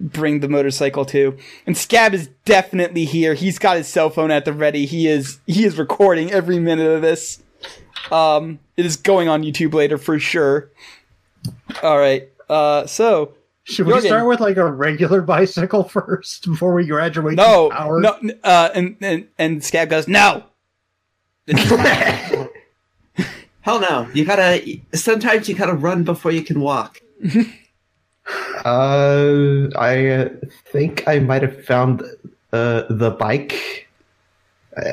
bring the motorcycle to and scab is definitely here he's got his cell phone at the ready he is he is recording every minute of this um it is going on youtube later for sure all right uh so Should we Jorgen. start with like a regular bicycle first before we graduate no power? no uh and and and scab goes no Hell no. You gotta. Sometimes you gotta run before you can walk. Uh, I uh, think I might have found uh, the bike,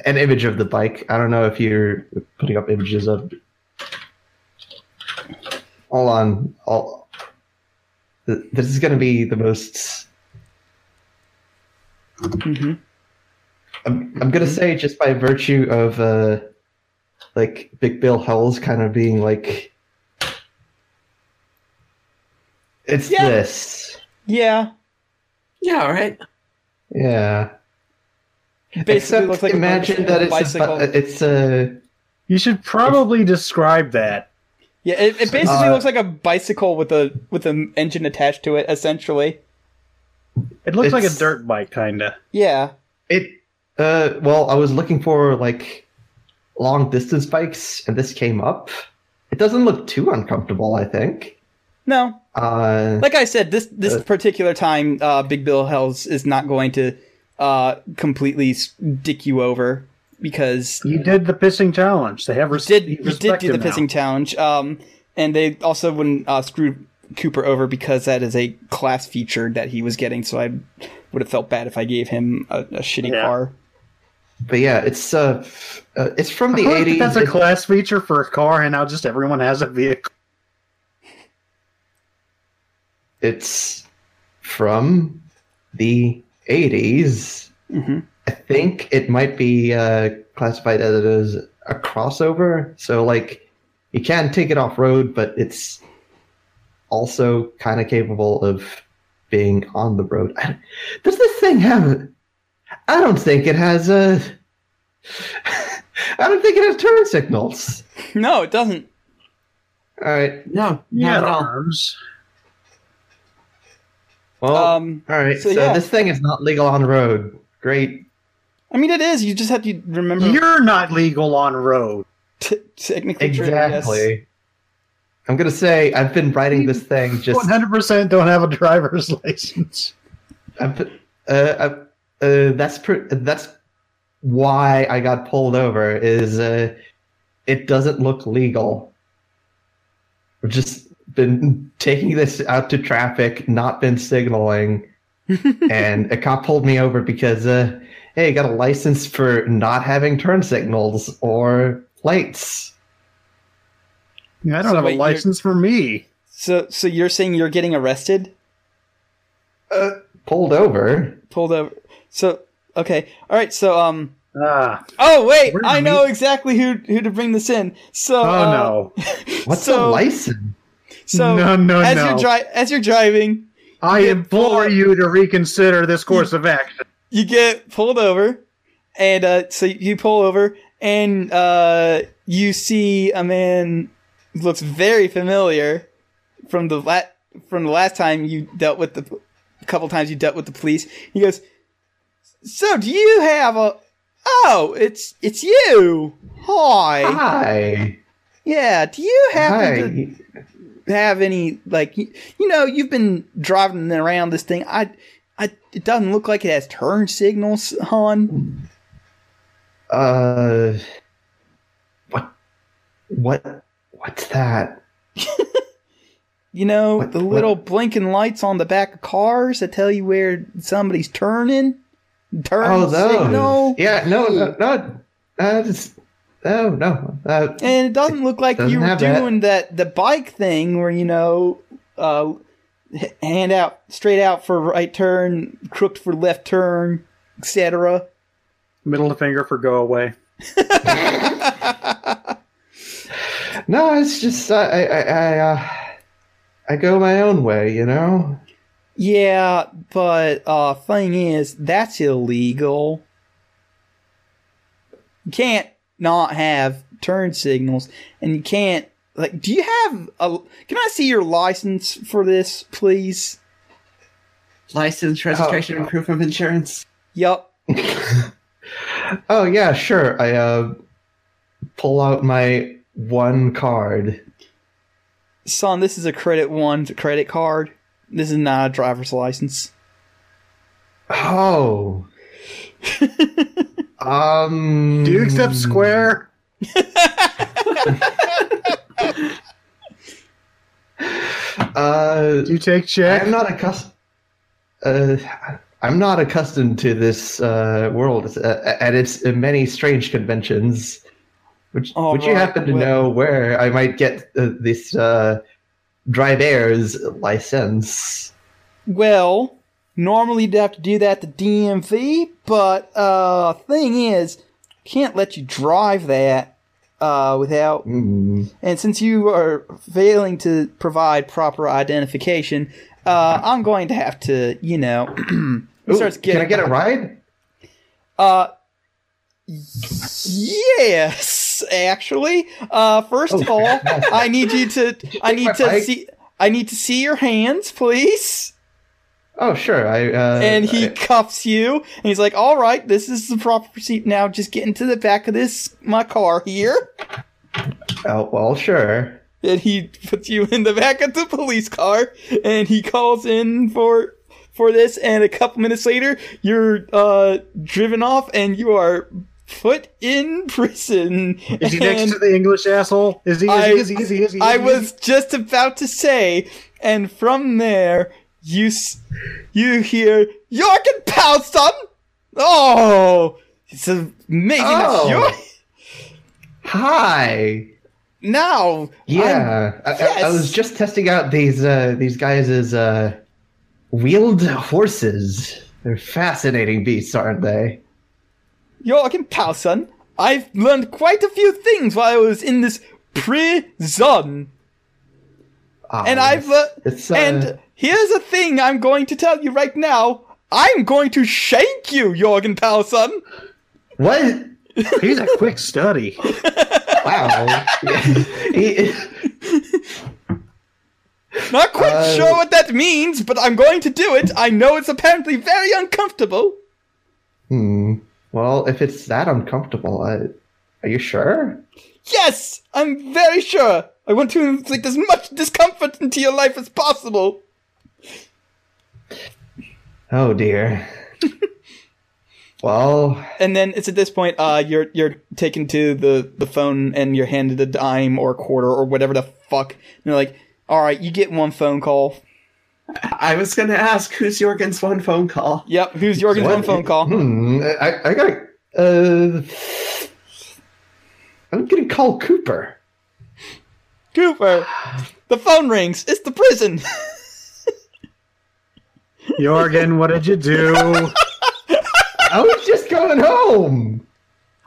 an image of the bike. I don't know if you're putting up images of. Hold on. This is going to be the most. Mhm. I'm, I'm going to say just by virtue of uh, like Big Bill Hells kind of being like. It's Yeah. this. yeah Yeah, all right. Yeah. basically Except looks like imagine motorcycle, that it's bicycle. A, it's a You should probably describe that. Yeah, it, it basically Uh, looks like a bicycle with a with an engine attached to it, essentially. It looks like a dirt bike, kinda. Yeah. it. Uh, well, I was looking for like long distance bikes, and this came up. It doesn't look too uncomfortable. I think. No, Uh, like I said, this this Uh, particular time, uh, Big Bill Hells is not going to uh, completely s- dick you over because You did the pissing challenge. They have res- did you you did do the now. pissing challenge. Um, and they also wouldn't uh, screw Cooper over because that is a class feature that he was getting. So I would have felt bad if I gave him a, a shitty Yeah. car. but yeah, it's uh, uh it's from the I like that eighties. That's a class feature for a car, and now just everyone has a vehicle. It's from the eighties. hmm I think it might be uh, classified as a crossover. So like, you can take it off road, but it's also kind of capable of being on the road. I, does this thing have? I don't think it has a. I don't think it has turn signals. No, it doesn't. All right. No, Yeah, not at all. arms. Well, Um, all right. so So, yeah. this thing is not legal on the road. Great. I mean, it is. You just have to remember. You're not legal on road. t- technically true, yes. Exactly. I'm gonna say I've been writing this thing just. One hundred percent don't have a driver's license. I've, uh, uh, uh, that's pr- that's why I got pulled over. Is uh, it doesn't look legal. Just been taking this out to traffic, not been signaling, and a cop pulled me over because, uh, hey, you got a license for not having turn signals or lights. Yeah, I don't So have wait, a license for me. So, so you're saying you're getting arrested, Uh, pulled over. pulled over? So, okay, all right. So, um, Ah, oh wait, I know we- exactly who who to bring this in. So, oh uh, no, What's so, a license? So, no, no, as no! you're dri- as you're driving, I get implore pulled- you to reconsider this course of action. you get pulled over, and uh, so you pull over, and uh, you see a man who looks very familiar from the la- from the last time you dealt with the a couple times you dealt with the police. He goes, "So do you have a? Oh, it's it's you. Hi. Hi. Yeah. Do you happen Hi. to have any like you, you know you've been driving around this thing? I." I, it doesn't look like it has turn signals, on. Uh, what? What? What's that? You know, What- the what- little blinking lights on the back of cars that tell you where somebody's turning. Turn Oh, those. signal. Yeah, no, no, no. Uh, just, no, no. Uh, And it doesn't look like Doesn't you were have that. doing that. the bike thing where you know, uh, hand out straight out for right turn, crooked for left turn, etc. Middle of finger for go away. no, it's just I, I, I, I, uh, I go my own way, you know. Yeah, but uh, thing is, that's illegal. You can't not have turn signals, and you can't like. Do you have a? Can I see your license for this, please? License, registration, Oh. and proof of insurance. Yup. Oh yeah, sure. I uh, pull out my one card. Son, this is a credit one credit card. This is not a driver's license. Oh. um. Do you accept Square? Uh, Do you take check? I'm not accustomed. Uh, I'm not accustomed to this uh, world uh, and its many strange conventions. Would, All would you happen to well- know where I might get uh, this uh, driver's license? Well, normally you'd have to do that to DMV, but uh, thing is, can't let you drive that uh, without. Hmm. And since you are failing to provide proper identification, uh, I'm going to have to, you know, Ooh, starts can I get a ride? Uh, yes, actually. Uh, first of all, I need you to. I need to bike. see. I need to see your hands, please. Oh, sure. I uh, and he I- cuffs you and he's like all right this is the proper procedure now just get into the back of this my car here oh, well, sure. and he puts you in the back of the police car and he calls in for for this and a couple minutes later you're uh driven off and you are put in prison Is he And next to the English asshole? Is he? Is I- he? Is he? Is he? Is he? I is he? was just about to say, and from there, you s- you hear Jorgen Paulson. Oh, it's amazing. Oh. Hi. now, Yeah, I, I, I was just testing out these uh, these guys as uh, wheeled horses. They're fascinating beasts, aren't they? Jorgen Paulson. I've learned quite a few things while I was in this prison. And I've uh, uh, and here's a thing I'm going to tell you right now. I'm going to shake you, Jorgen Paulson. what? He's a quick study. Wow. He- Not quite Uh, sure what that means, but I'm going to do it. I know it's apparently very uncomfortable. hmm. Well, if it's that uncomfortable, uh, are you sure? Yes, I'm very sure. I want to inflict as much discomfort into your life as possible. Oh dear. well, And then it's at this point, uh, you're you're taken to the the phone and you're handed a dime or a quarter or whatever the fuck. And they're like, "All right, you get one phone call. I was going to ask who's Jorgen's one phone call. Yep, who's Jorgen's what- one phone call? Hmm. I, I gotta. Uh, I'm gonna call Cooper. Cooper. The phone rings. It's the prison. Jorgen, what did you do? I was just going home.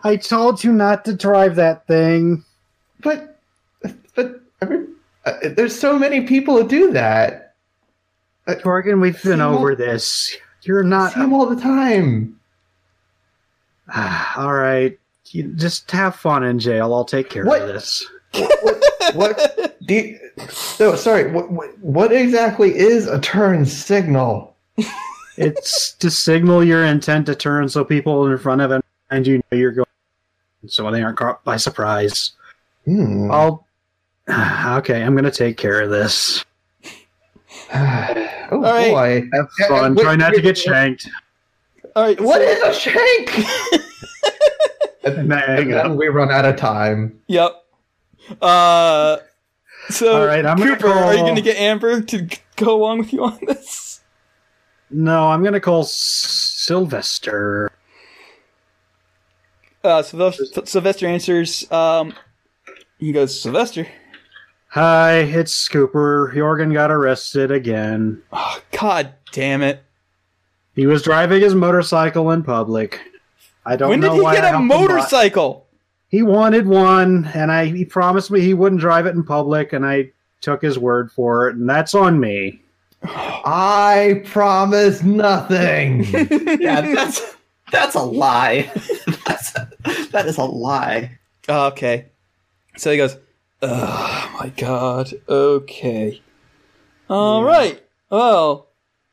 I told you not to drive that thing. But, but every, uh, there's so many people who do that. Jorgen, we've been over well- this. You're not. see them all the time. All right. You just have fun in jail. I'll take care What? of this. What? do you, no, sorry. What, what, what exactly is a turn signal? It's to signal your intent to turn so people in front of it and you know you're going so they aren't caught by surprise. Hmm. I'll okay, I'm gonna take care of this. oh All right. boy. Have Yeah, fun. wait, Try not to get shanked. All right. What so- is a shank? and Hang then we run out of time. Yep. Uh. So, All right, I'm Cooper, are you going to get Amber to go along with you on this? No, I'm gonna call Sylvester. Uh, Sylvester, Sylvester answers. Um, he goes, Sylvester. Hi, it's Cooper. Jorgen got arrested again. Oh, God damn it! He was driving his motorcycle in public. I don't know. when did he why get I a motorcycle? He wanted one, and I he promised me he wouldn't drive it in public, and I took his word for it, and that's on me. I promise nothing. Yeah, that's that's a lie. that's that is a lie. Oh, okay. So he goes, Oh my god. Okay. All right. Well,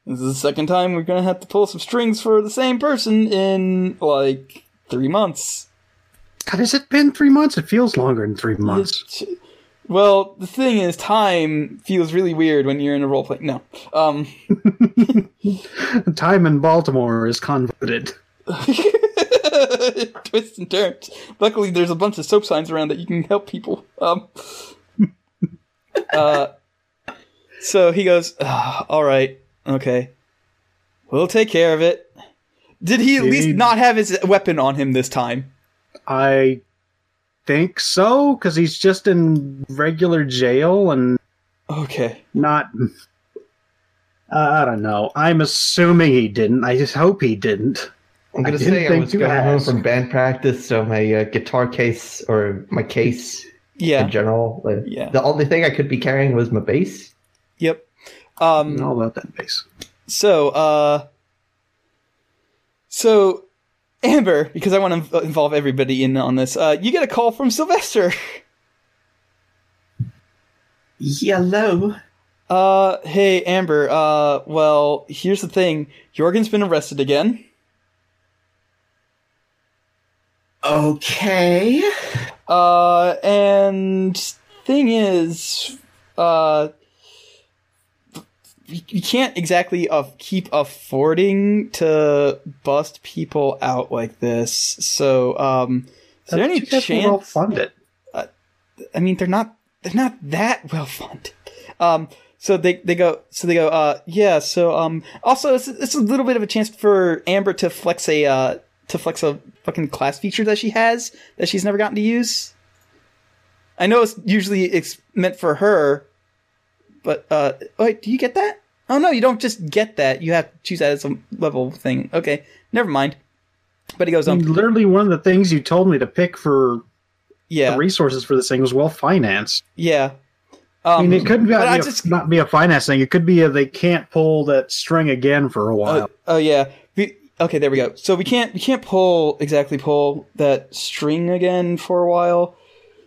this is the second time we're gonna have to pull some strings for the same person in like three months. God, has it been three months? It feels longer than three months. It's- Well, the thing is, time feels really weird when you're in a role play. No. Um. Time in Baltimore is convoluted. twists and turns. Luckily, there's a bunch of soap signs around that you can help people. Um, uh, so he goes, "Ah, "All right, okay, we'll take care of it." Did he at least not have his weapon on him this time? I think so, because he's just in regular jail and Okay. not. I don't know. I'm assuming he didn't. I just hope he didn't. I'm gonna I say I was to going home from band practice, so my uh, guitar case or my case in Yeah. general. uh, Yeah. The only thing I could be carrying was my bass. Yep. Um. know about that bass. So, uh, so Amber, because I want to involve everybody in on this. Uh, you get a call from Sylvester. Yellow. Uh, hey Amber. Uh, well, here's the thing. Jorgen's been arrested again. Okay. Uh, and thing is, uh, we can't exactly uh, keep affording to bust people out like this. So, um, is there any chance? funded? I mean, they're not they're not that well funded. Um, so they they go so they go uh yeah so um also it's, it's a little bit of a chance for Amber to flex a uh to flex a fucking class feature that she has that she's never gotten to use. I know it's usually it's meant for her, but uh wait, do you get that? Oh no, you don't just get that. You have to choose that as a level thing. Okay, never mind. But he goes um literally, one of the things you told me to pick for yeah the resources for this thing was well financed. Yeah. I mean, Um, it could be, but I be a- just- not be a finance thing. It could be a, they can't pull that string again for a while. Oh, oh yeah. We, okay, there we go. So we can't we can't pull exactly pull that string again for a while.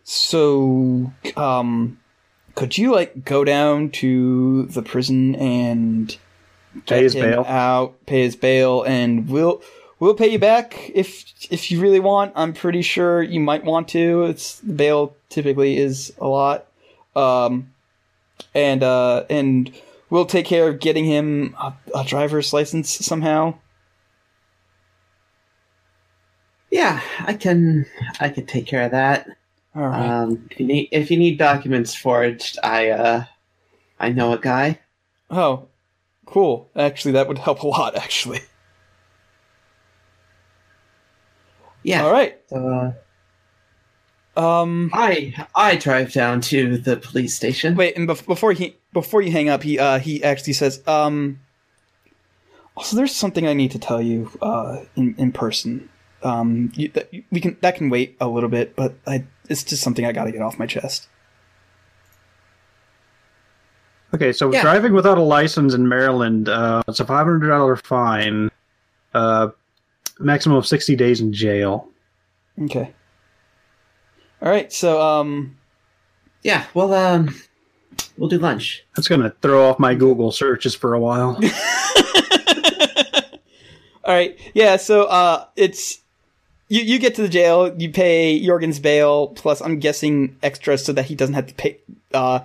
So um could you like go down to the prison and Pay his him bail? out, pay his bail and we'll we'll pay you back if if you really want. I'm pretty sure you might want to. It's bail typically is a lot. Um and uh and we'll take care of getting him a, a driver's license somehow. Yeah, I can. I can take care of that. All right. Um, if you need if you need documents forged, I uh, I know a guy. oh, cool. Actually, that would help a lot. Actually. Yeah. All right. So, uh, Um. I I drive down to the police station. Wait, and bef- before he before you hang up, he uh he actually says, um. Also, there's something I need to tell you uh in in person. Um, you, that, we can that can wait a little bit, but I it's just something I got to get off my chest. Okay, so Yeah. driving without a license in Maryland, uh, it's a five hundred dollar fine, uh, maximum of sixty days in jail. Okay. All right. So um. Yeah. Well, um, we'll do lunch. That's gonna throw off my Google searches for a while. All right. Yeah. So uh, it's you. You get to the jail. You pay Jorgen's bail plus, I'm guessing, extra so that he doesn't have to pay uh,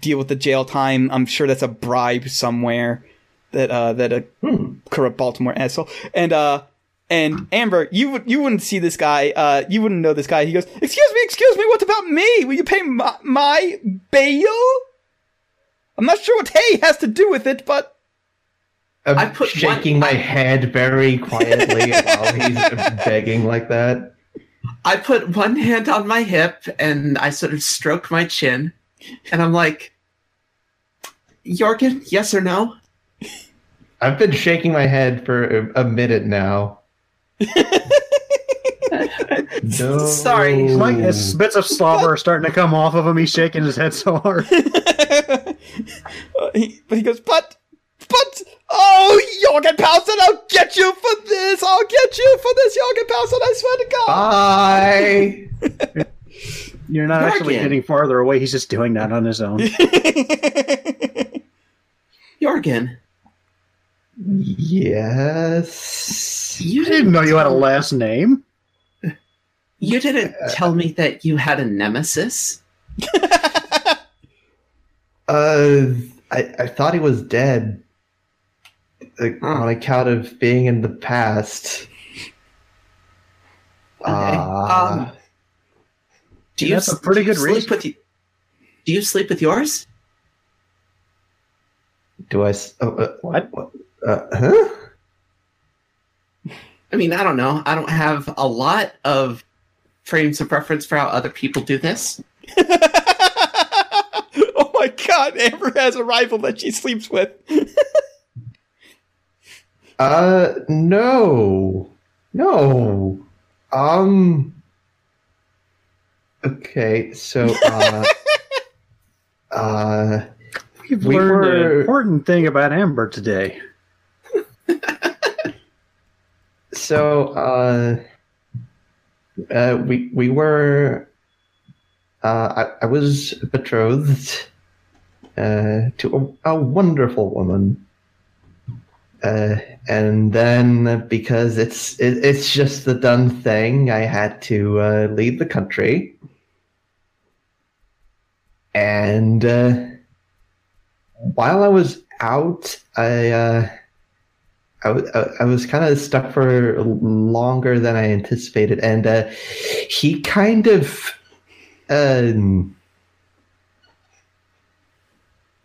deal with the jail time. I'm sure that's a bribe somewhere that uh, that a corrupt Baltimore asshole and uh. And Amber, you would you wouldn't see this guy. Uh, you wouldn't know this guy. He goes, "Excuse me, excuse me. What about me? Will you pay my, my bail?" I'm not sure what "hey" has to do with it, but I'm I put shaking one- my head very quietly while he's begging like that. I put one hand on my hip and I sort of stroke my chin, and I'm like, Jorgen, yes or no? I've been shaking my head for a, a minute now. no. Sorry. Like as bits of slobber are starting to come off of him, he's shaking his head so hard. He, but he goes, but, but, oh, Jorgen Paulson, I'll get you for this. I'll get you for this, Jorgen Paulson. I swear to God. Bye. You're not actually getting farther away. He's just doing that on his own. Jorgen, Yes. you I didn't know you had a last name. You didn't tell me that you had a nemesis. Uh, I, I thought he was dead. Like, Huh. On account of being in the past. Okay. Ah. um, do you, That's a s- pretty good sleep reason. with y- Do you sleep with yours? Do I? s- Oh, uh, What? Uh, huh? I mean, I don't know. I don't have a lot of frames of reference for how other people do this. oh my God, Amber has a rival that she sleeps with. Uh, no, no. Um. Okay, so uh, uh, We've We learned an important thing about Amber today. so uh, uh, we we were. Uh, I, I was betrothed uh, to a, a wonderful woman. Uh, and then because it's it, it's just the done thing, I had to uh, leave the country. And uh, while I was out, I uh, I, I- I was kind of stuck for longer than I anticipated, and uh, he kind of um,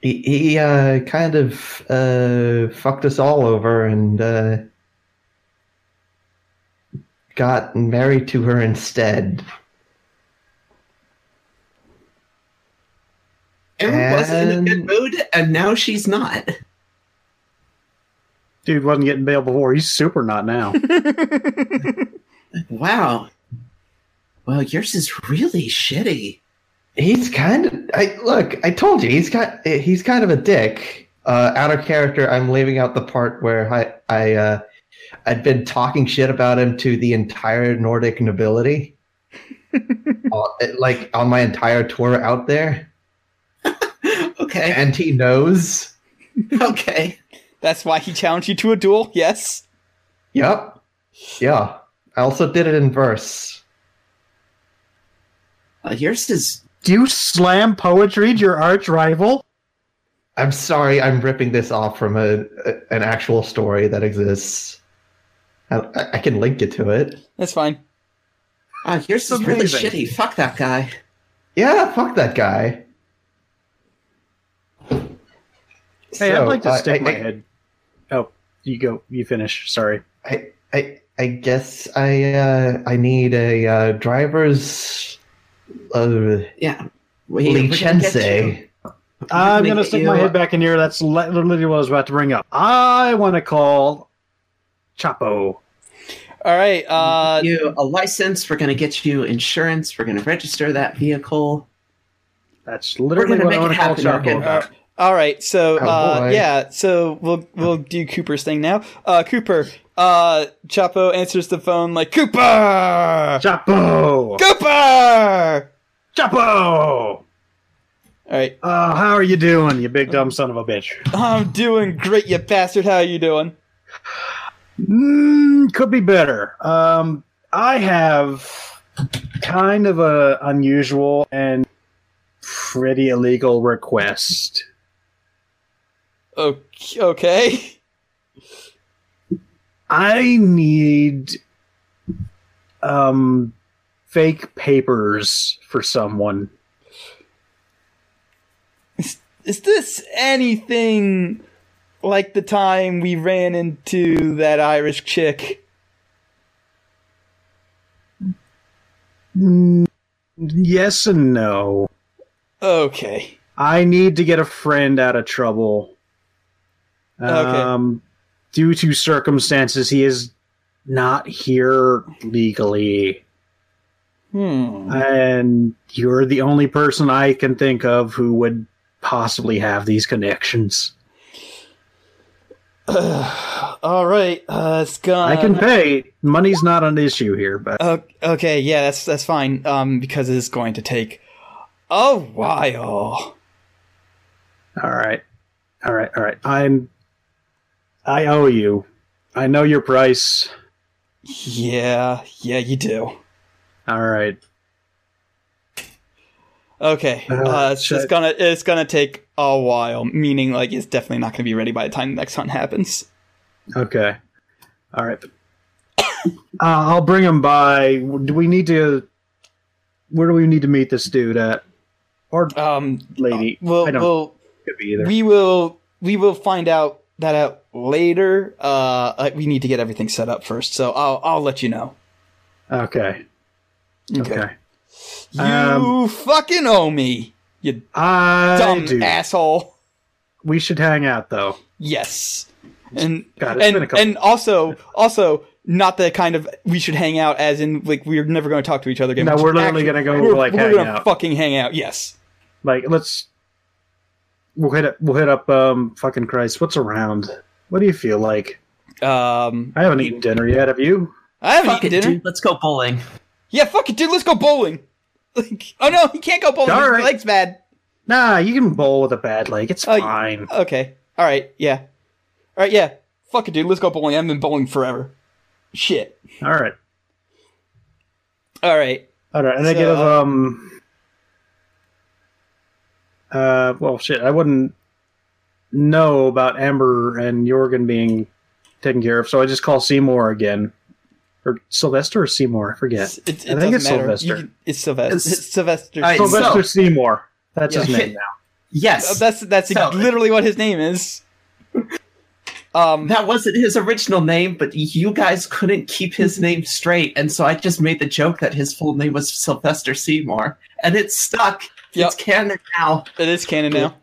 he, he uh, kind of uh, fucked us all over and uh, got married to her instead. And was in a good mood, and now she's not. Dude wasn't getting bail before. He's super not now. Wow. Well, yours is really shitty. He's kind of. I look. I told you he's got. He's kind of a dick. Uh, out of character. I'm leaving out the part where I I uh, I'd been talking shit about him to the entire Nordic nobility, uh, like on my entire tour out there, Okay. and he knows. Okay. That's why he challenged you to a duel. Yes. Yep. Yeah. I also did it in verse. Uh, yours is you slam poetry to your arch rival? I'm sorry, I'm ripping this off from a, a an actual story that exists. I, I can link you to it. That's fine. uh, yours is really shitty. Fuck that guy. Yeah, fuck that guy. Hey, I'd like to uh, stick I, my I, head. Oh, you go. You finish. Sorry. I, I, I guess I uh, I need a uh, driver's uh, Yeah. We, we're gonna get license. you- I'm gonna gonna stick you- my head back in here. That's literally what I was about to bring up. I want to call Chapo. All right. Uh, you a license. We're going to get you insurance. We're going to register that vehicle. That's We're literally going to what I make want it to call happen, Chapo. Morgan. all right. So, Oh, uh, yeah. So we'll we'll do Cooper's thing now. Uh, Cooper. Uh, Chapo answers the phone like Cooper. Chapo. Cooper. Chapo. All right. Uh, how are you doing, you big dumb son of a bitch? I'm doing great, you bastard. How are you doing? Mm, could be better. Um, I have kind of a unusual and pretty illegal request. Okay. I need um fake papers for someone. Is this anything like the time we ran into that Irish chick? Mm, yes and no. Okay. I need to get a friend out of trouble. Okay. Um, due to circumstances, he is not here legally, Hmm. and you're the only person I can think of who would possibly have these connections. All right. Uh, it's gonna. I can pay. Money's not an issue here, but Uh, okay, yeah, that's that's fine. Um, because it's going to take a while. all right, all right, all right. I'm. I owe you. I know your price. Yeah, yeah, you do. All right. Okay, Uh, uh, it's just gonna it's gonna take a while. Meaning, like, it's definitely not gonna be ready by the time the next hunt happens. Okay. All right. Uh, I'll bring him by. Do we need to? Where do we need to meet this dude at? Or Um, lady? we'll I don't we'll could be either. we will we will find out that out later. Uh, uh, we need to get everything set up first, so I'll I'll let you know. okay. Okay. You Um, fucking owe me, you I dumb do. asshole. We should hang out though. Yes. And God, it's been a and and also also not the kind of we should hang out as in like we're never going to talk to each other again. No, We we're literally gonna go, we're, like, we're hang gonna out. fucking hang out. Yes. Like, let's. We'll hit up. We'll hit up. Um, fucking Christ, what's around? What do you feel like? Um, I haven't eaten dinner yet. Have you? I haven't Fuck it, eaten dinner. dude. Let's go bowling. Yeah, fuck it, dude. Let's go bowling. Like, oh no, he can't go bowling. All His leg's bad. Nah, you can bowl with a bad leg. It's y- fine. Okay. All right. Yeah. All right. Yeah. Fuck it, dude. Let's go bowling. I haven't been bowling forever. Shit. All right. All right. All right, and I So, give uh, um. Uh, well, shit, I wouldn't know about Amber and Jorgen being taken care of, so I just call Seymour again, or Sylvester or Seymour, I forget. It's, it, I think it's. Sylvester. Can- it's Sylvester. It's- It's Sylvester. All right, Sylvester so- Seymour. That's his name now. Yes. Uh, that's that's So- literally what his name is. Um. that wasn't his original name, but you guys couldn't keep his name straight, and so I just made the joke that his full name was Sylvester Seymour, and it stuck. Yep. It's canon now. It is canon now.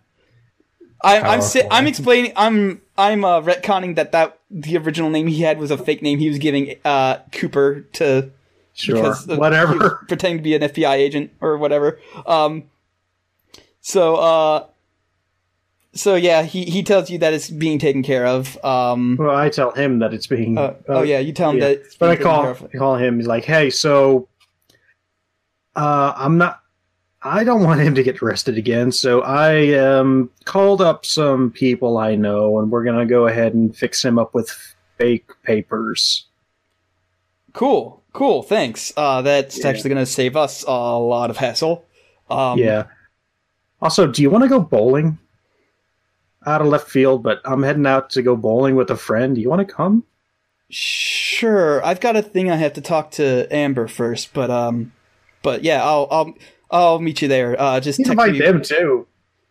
I, I'm si- I'm explaining. I'm I'm uh, retconning that that the original name he had was a fake name he was giving uh, Cooper to Sure, of- whatever. pretending to be an FBI agent or whatever. Um, So, uh, so yeah, he, he tells you that it's being taken care of. Um, Well, I tell him that it's being. uh, oh yeah, you tell him yeah. that it's But I taken call care of. I call him. He's like, "Hey, so uh, I'm not. I don't want him to get arrested again. So I um, called up some people I know, and we're gonna go ahead and fix him up with fake papers. Cool, cool. Thanks. Uh, that's Yeah. actually going to save us a lot of hassle. Um, yeah. Also, do you want to go bowling? Out of left field, but I'm heading out to go bowling with a friend. Do you want to come? Sure. I've got a thing I have to talk to Amber first, but um, but yeah, I'll I'll I'll meet you there. Uh, just You invite me. them too.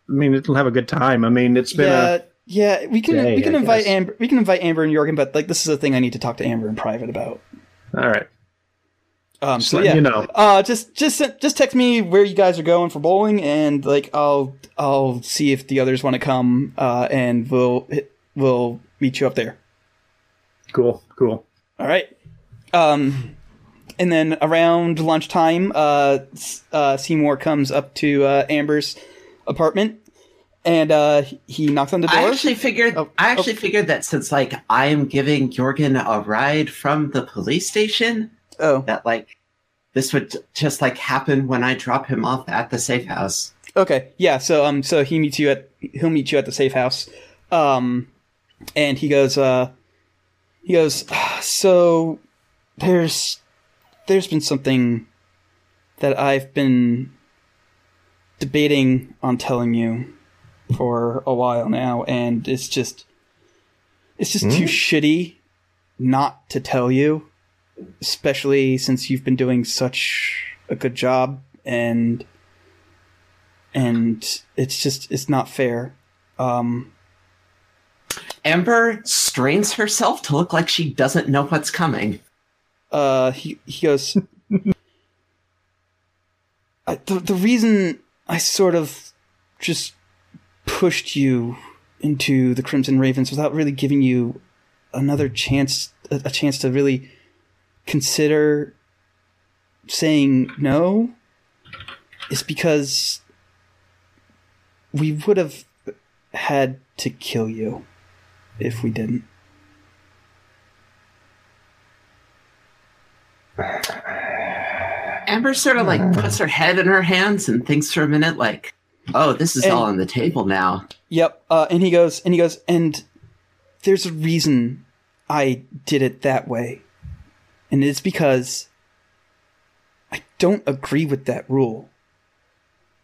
I mean, it'll have a good time. I mean, it's been Yeah, a yeah. We can day, we can I invite guess. Amber. We can invite Amber and Jorgen, but like this is a thing I need to talk to Amber in private about. all right. Um, Just so yeah. you know. Uh, just just just text me where you guys are going for bowling, and like I'll I'll see if the others want to come. Uh, and we'll we'll meet you up there. Cool, cool. All right. Um, and then around lunchtime, uh, uh, Seymour comes up to uh, Amber's apartment, and uh, he knocks on the door. I actually figured. Oh, I actually figured that since like I am giving Jorgen a ride from the police station, oh, that like this would just like happen when I drop him off at the safe house. okay, yeah. So um, so he meets you at he'll meet you at the safe house, um, and he goes uh, he goes "Ah, so there's there's been something that I've been debating on telling you for a while now, and it's just it's just too shitty not to tell you, especially since you've been doing such a good job and and it's just it's not fair. Um, Amber strains herself to look like she doesn't know what's coming. Uh, he he goes. I, the the reason I sort of just pushed you into the Crimson Ravens without really giving you another chance, a, a chance to really consider saying no, is because we would have had to kill you if we didn't. Amber sort of like puts her head in her hands and thinks for a minute, like, "Oh, this is And- all on the table now." Yep. Uh, and he goes, and he goes, and there's a reason I did it that way. And it's because I don't agree with that rule.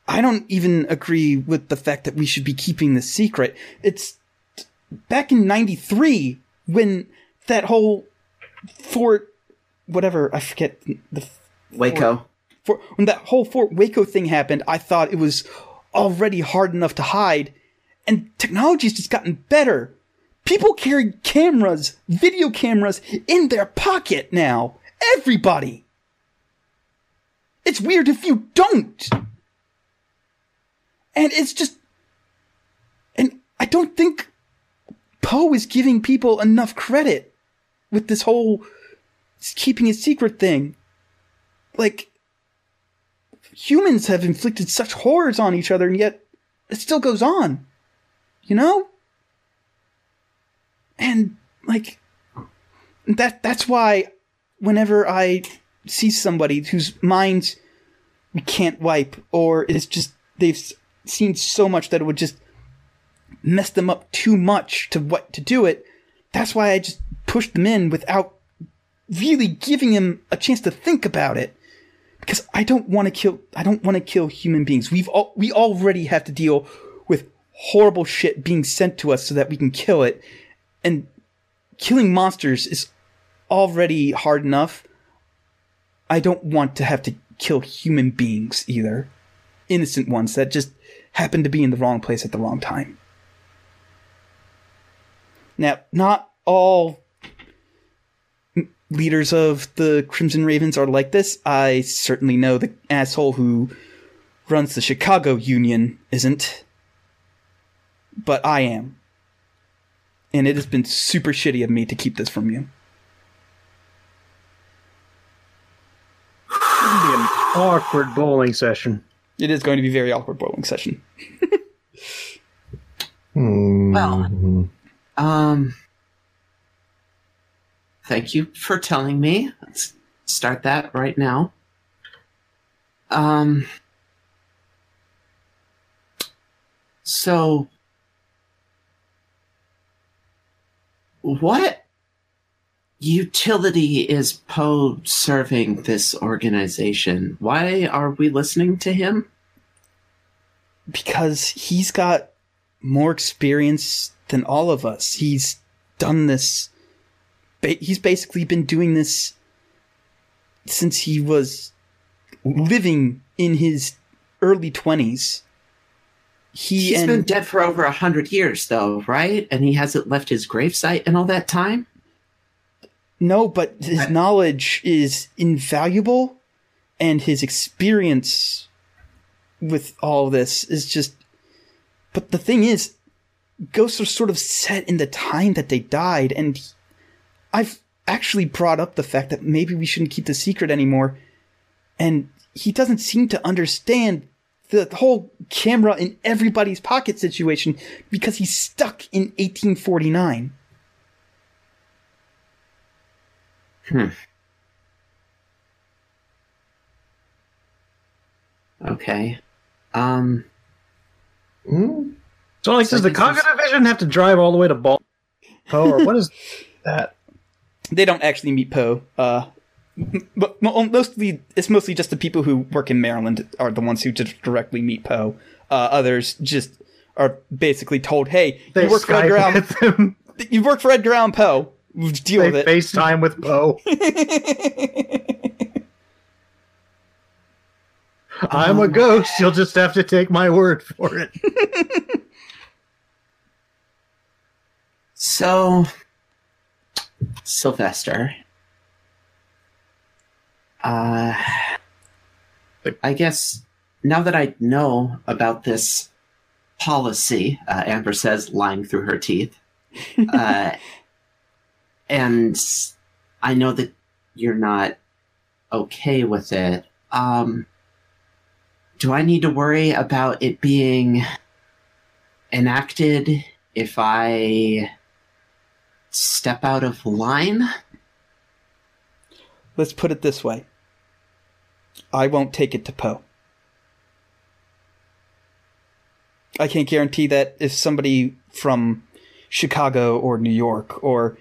I don't even agree with the fact that we should be keeping this secret. It's back in 93 when that whole Fort, whatever, I forget the Waco. for when that whole Fort Waco thing happened, I thought it was already hard enough to hide, and technology's just gotten better. People carry cameras, video cameras, in their pocket now. Everybody. It's weird if you don't. And it's just. And I don't think Poe is giving people enough credit with this whole keeping a secret thing. Like humans have inflicted such horrors on each other and yet it still goes on you know? And like that that's why whenever i see somebody whose minds we can't wipe or it's just they've seen so much that it would just mess them up too much to what to do it that's why i just push them in without really giving him a chance to think about it because I don't want to kill I don't want to kill human beings. We've all, we already have to deal with horrible shit being sent to us so that we can kill it. And killing monsters is already hard enough. I don't want to have to kill human beings either. Innocent ones that just happen to be in the wrong place at the wrong time. Now, not all leaders of the Crimson Ravens are like this. I certainly know the asshole who runs the Chicago Union isn't. But I am. And it has been super shitty of me to keep this from you. It'll be an awkward bowling session. It is going to be a very awkward bowling session. Well. Um. Thank you for telling me. Let's start that right now. Um. So, what utility is Poe serving this organization? Why are we listening to him? because he's got more experience than all of us. He's done this. Ba- he's basically been doing this since he was living in his early twenties. He He's and been dead for over a hundred years, though, right? And he hasn't left his gravesite in all that time. no, but his knowledge is invaluable, and his experience with all this is just. But the thing is, ghosts are sort of set in the time that they died, and I've actually brought up the fact that maybe we shouldn't keep the secret anymore, and he doesn't seem to understand the whole camera in everybody's pocket situation because he's stuck in 1849. Hmm. Okay. Um. Hmm? So, like, So does the this is- cognitive vision have to drive all the way to Ball? Oh, or what is that? They don't actually meet Poe. Uh, but mostly, it's mostly just the people who work in Maryland are the ones who just directly meet Poe. Uh, others just are basically told, "Hey, They you work for Edgar Skype Allan. with him. You work for Edgar Allan Poe. Deal They with it." FaceTime with Poe. I'm a ghost. You'll just have to take my word for it. So, Sylvester. Uh, I guess now that I know about this policy, uh, Amber says, lying through her teeth, uh, and I know that you're not okay with it. Um, do I need to worry about it being enacted if I step out of line? Let's put it this way: I won't take it to Poe. I can't guarantee that if somebody from Chicago or New York or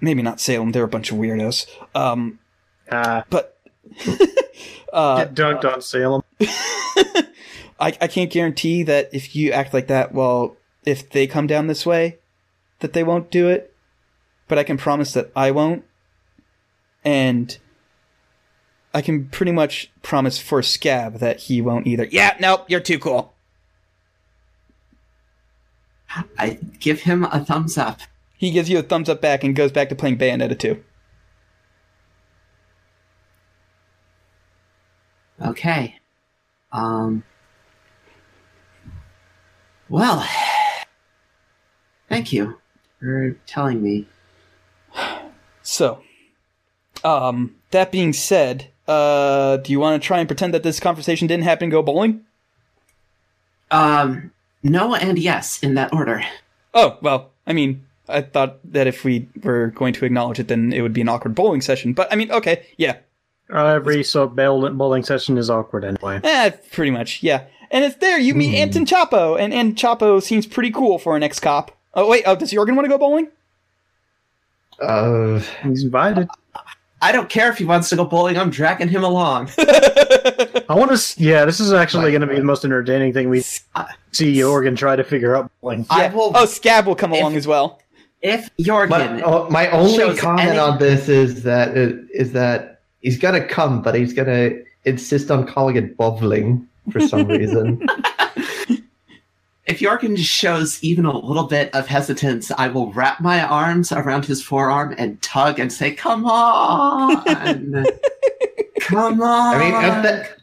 maybe not Salem, they're a bunch of weirdos. Um, Ah, but uh, get dunked on Salem. I, I can't guarantee that if you act like that, well, if they come down this way, that they won't do it. But I can promise that I won't. And I can pretty much promise for Scab that he won't either. Yeah, nope, you're too cool. I give him a thumbs up. He gives you a thumbs up back and goes back to playing Bayonetta 2. Okay. Um. Well, thank you for telling me. So, um, that being said, uh, do you want to try and pretend that this conversation didn't happen and go bowling? Um, no and yes in that order. Oh, well, I mean, I thought that if we were going to acknowledge it, then it would be an awkward bowling session. But, I mean, okay, yeah. Uh, every so bowling bowling session is awkward anyway. Eh, pretty much, yeah. And it's there, you meet Anton Chapo, and, Anton Chapo seems pretty cool for an ex-cop. Oh, wait, oh, does Jorgen want to go bowling? Uh, He's invited. I don't care if he wants to go bowling. I'm dragging him along. I want to. Yeah, this is actually going to be the most entertaining thing we see Jorgen try to figure out bowling. I will. Oh, Scab will come along as well. if Jorgen, my, oh, my only comment any- on this is that it, is that he's gonna come, but he's gonna insist on calling it bowling for some reason. if Jorgen shows even a little bit of hesitance, I will wrap my arms around his forearm and tug and say, "Come on, come on." I mean, at that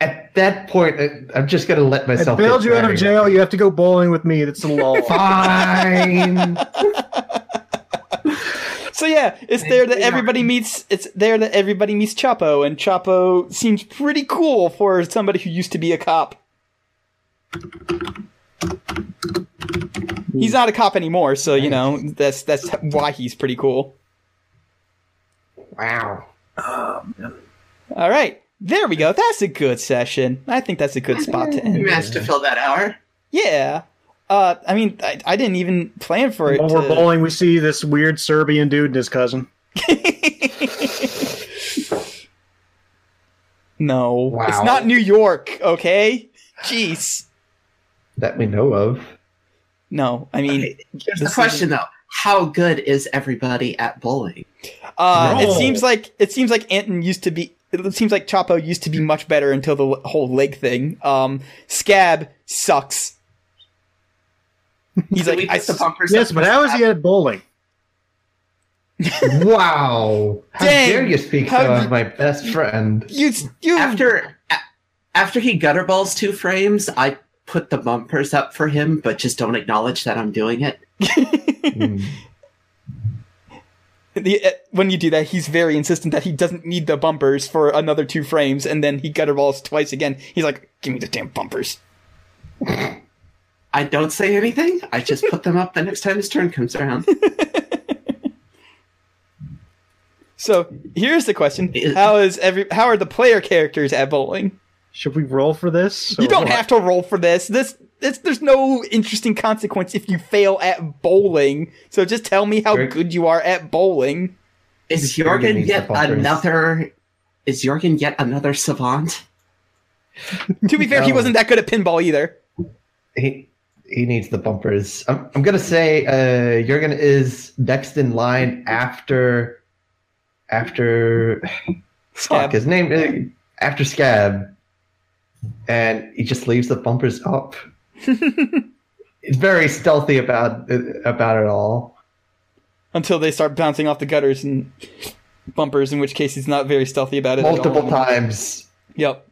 at that point, uh, I'm just gonna let I myself. bailed get you out of jail. You have to go bowling with me. That's the law. Fine. So So yeah, it's there that everybody meets. It's there that everybody meets Chapo, and Chapo seems pretty cool for somebody who used to be a cop. He's not a cop anymore, so you know that's that's why he's pretty cool. Wow. All right, there we go. That's a good session. I think that's a good spot to You end. managed to fill that hour. Yeah. Uh, I mean, I, I didn't even plan for it. While we're bowling, we see this weird Serbian dude and his cousin. no, Wow. it's not New York. Okay, jeez. That we know of. No, I mean, Okay, Here's the this question though: How good is everybody at bowling? uh, it seems like it seems like Anton used to be. It seems like Chapo used to be much better until the whole leg thing. Um, Scab sucks. He's Can like, I, put the s- bumpers Yes, but for how is he at bowling? Wow. How Dang. dare you speak How so did- of my best friend? you you after after he gutter balls two frames? I put the bumpers up for him, but just don't acknowledge that I'm doing it. Hmm. the, uh, when you do that, he's very insistent that he doesn't need the bumpers for another two frames, and then he gutter balls twice again. He's like, "Give me the damn bumpers." I don't say anything. I just put them up the next time his turn comes around. So here's the question: How is every? How are the player characters at bowling? Should we roll for this? You don't what? have to roll for this. This, this, there's no interesting consequence if you fail at bowling. So just tell me how Right. good you are at bowling. Is Jorgen Jorgen yet another? Is Jorgen yet another savant? To be fair, he wasn't that good at pinball either. He he needs the bumpers. I'm, I'm gonna say uh, Jorgen is next in line after after Scab. fuck his name uh, after Scab, and he just leaves the bumpers up. He's very stealthy about about it all. Until they start bouncing off the gutters and bumpers, in which case he's not very stealthy about it. at all. Multiple times. Yep.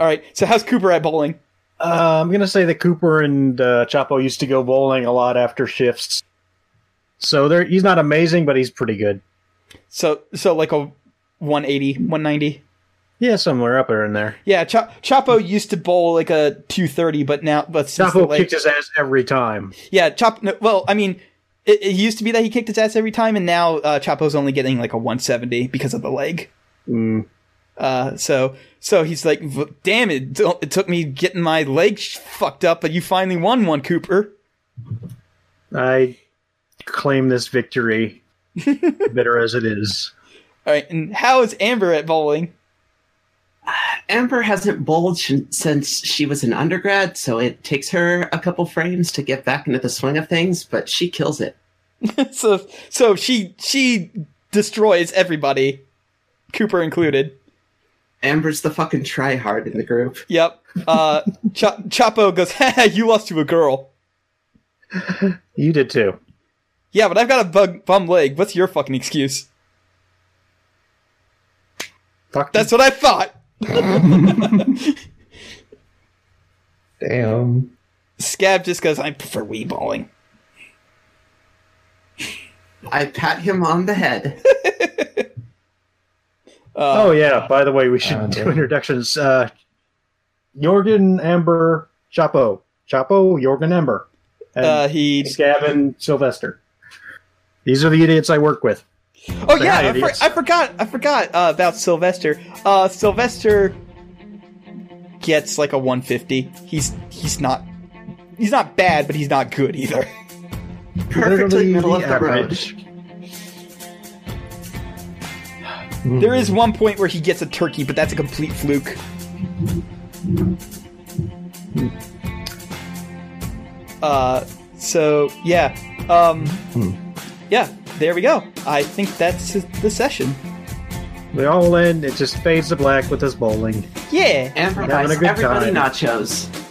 All right. So how's Cooper at bowling? Uh, I'm gonna say that Cooper and uh, Chapo used to go bowling a lot after shifts. So there, he's not amazing, but he's pretty good. So so like a 180, 190. Yeah, somewhere up there in there. Yeah, Cha- Chapo used to bowl like a 230, but now but since the Chapo kicked his ass every time. Yeah, Chop. No, well, I mean, it, it used to be that he kicked his ass every time, and now uh, Chapo's only getting like a 170 because of the leg. Mm. Uh, so so he's like, damn it! It took me getting my leg sh- fucked up, but you finally won one, Cooper. I claim this victory, bitter as it is. All right, and how is Amber at bowling? Amber hasn't bulged since she was an undergrad, so it takes her a couple frames to get back into the swing of things, but she kills it. so so she she destroys everybody, Cooper included. Amber's the fucking tryhard in the group. Yep. Uh, Cha- Chapo goes, "Ha, you lost to a girl." You did too. Yeah, but I've got a bug bum leg. What's your fucking excuse? Fuck. That's what I thought. Damn. Scab just goes, I prefer wee balling. I pat him on the head. Uh, Oh yeah. By the way, we should Uh, do introductions. Uh, Jorgen, Amber, Chapo, Chapo, Jorgen, Amber, and uh, he. Scab and Sylvester. These are the idiots I work with. Oh Say yeah, I, for. I forgot. I forgot uh, about Sylvester. Uh, Sylvester gets like a 150. He's he's not he's not bad, but he's not good either. Perfectly Literally middle of the road. average. There is one point where he gets a turkey, but that's a complete fluke. Uh, so yeah, um, yeah, there we go. I think that's the session. They all end. It just fades to black with us bowling. Yeah. Amber Having a buys good everybody time. nachos.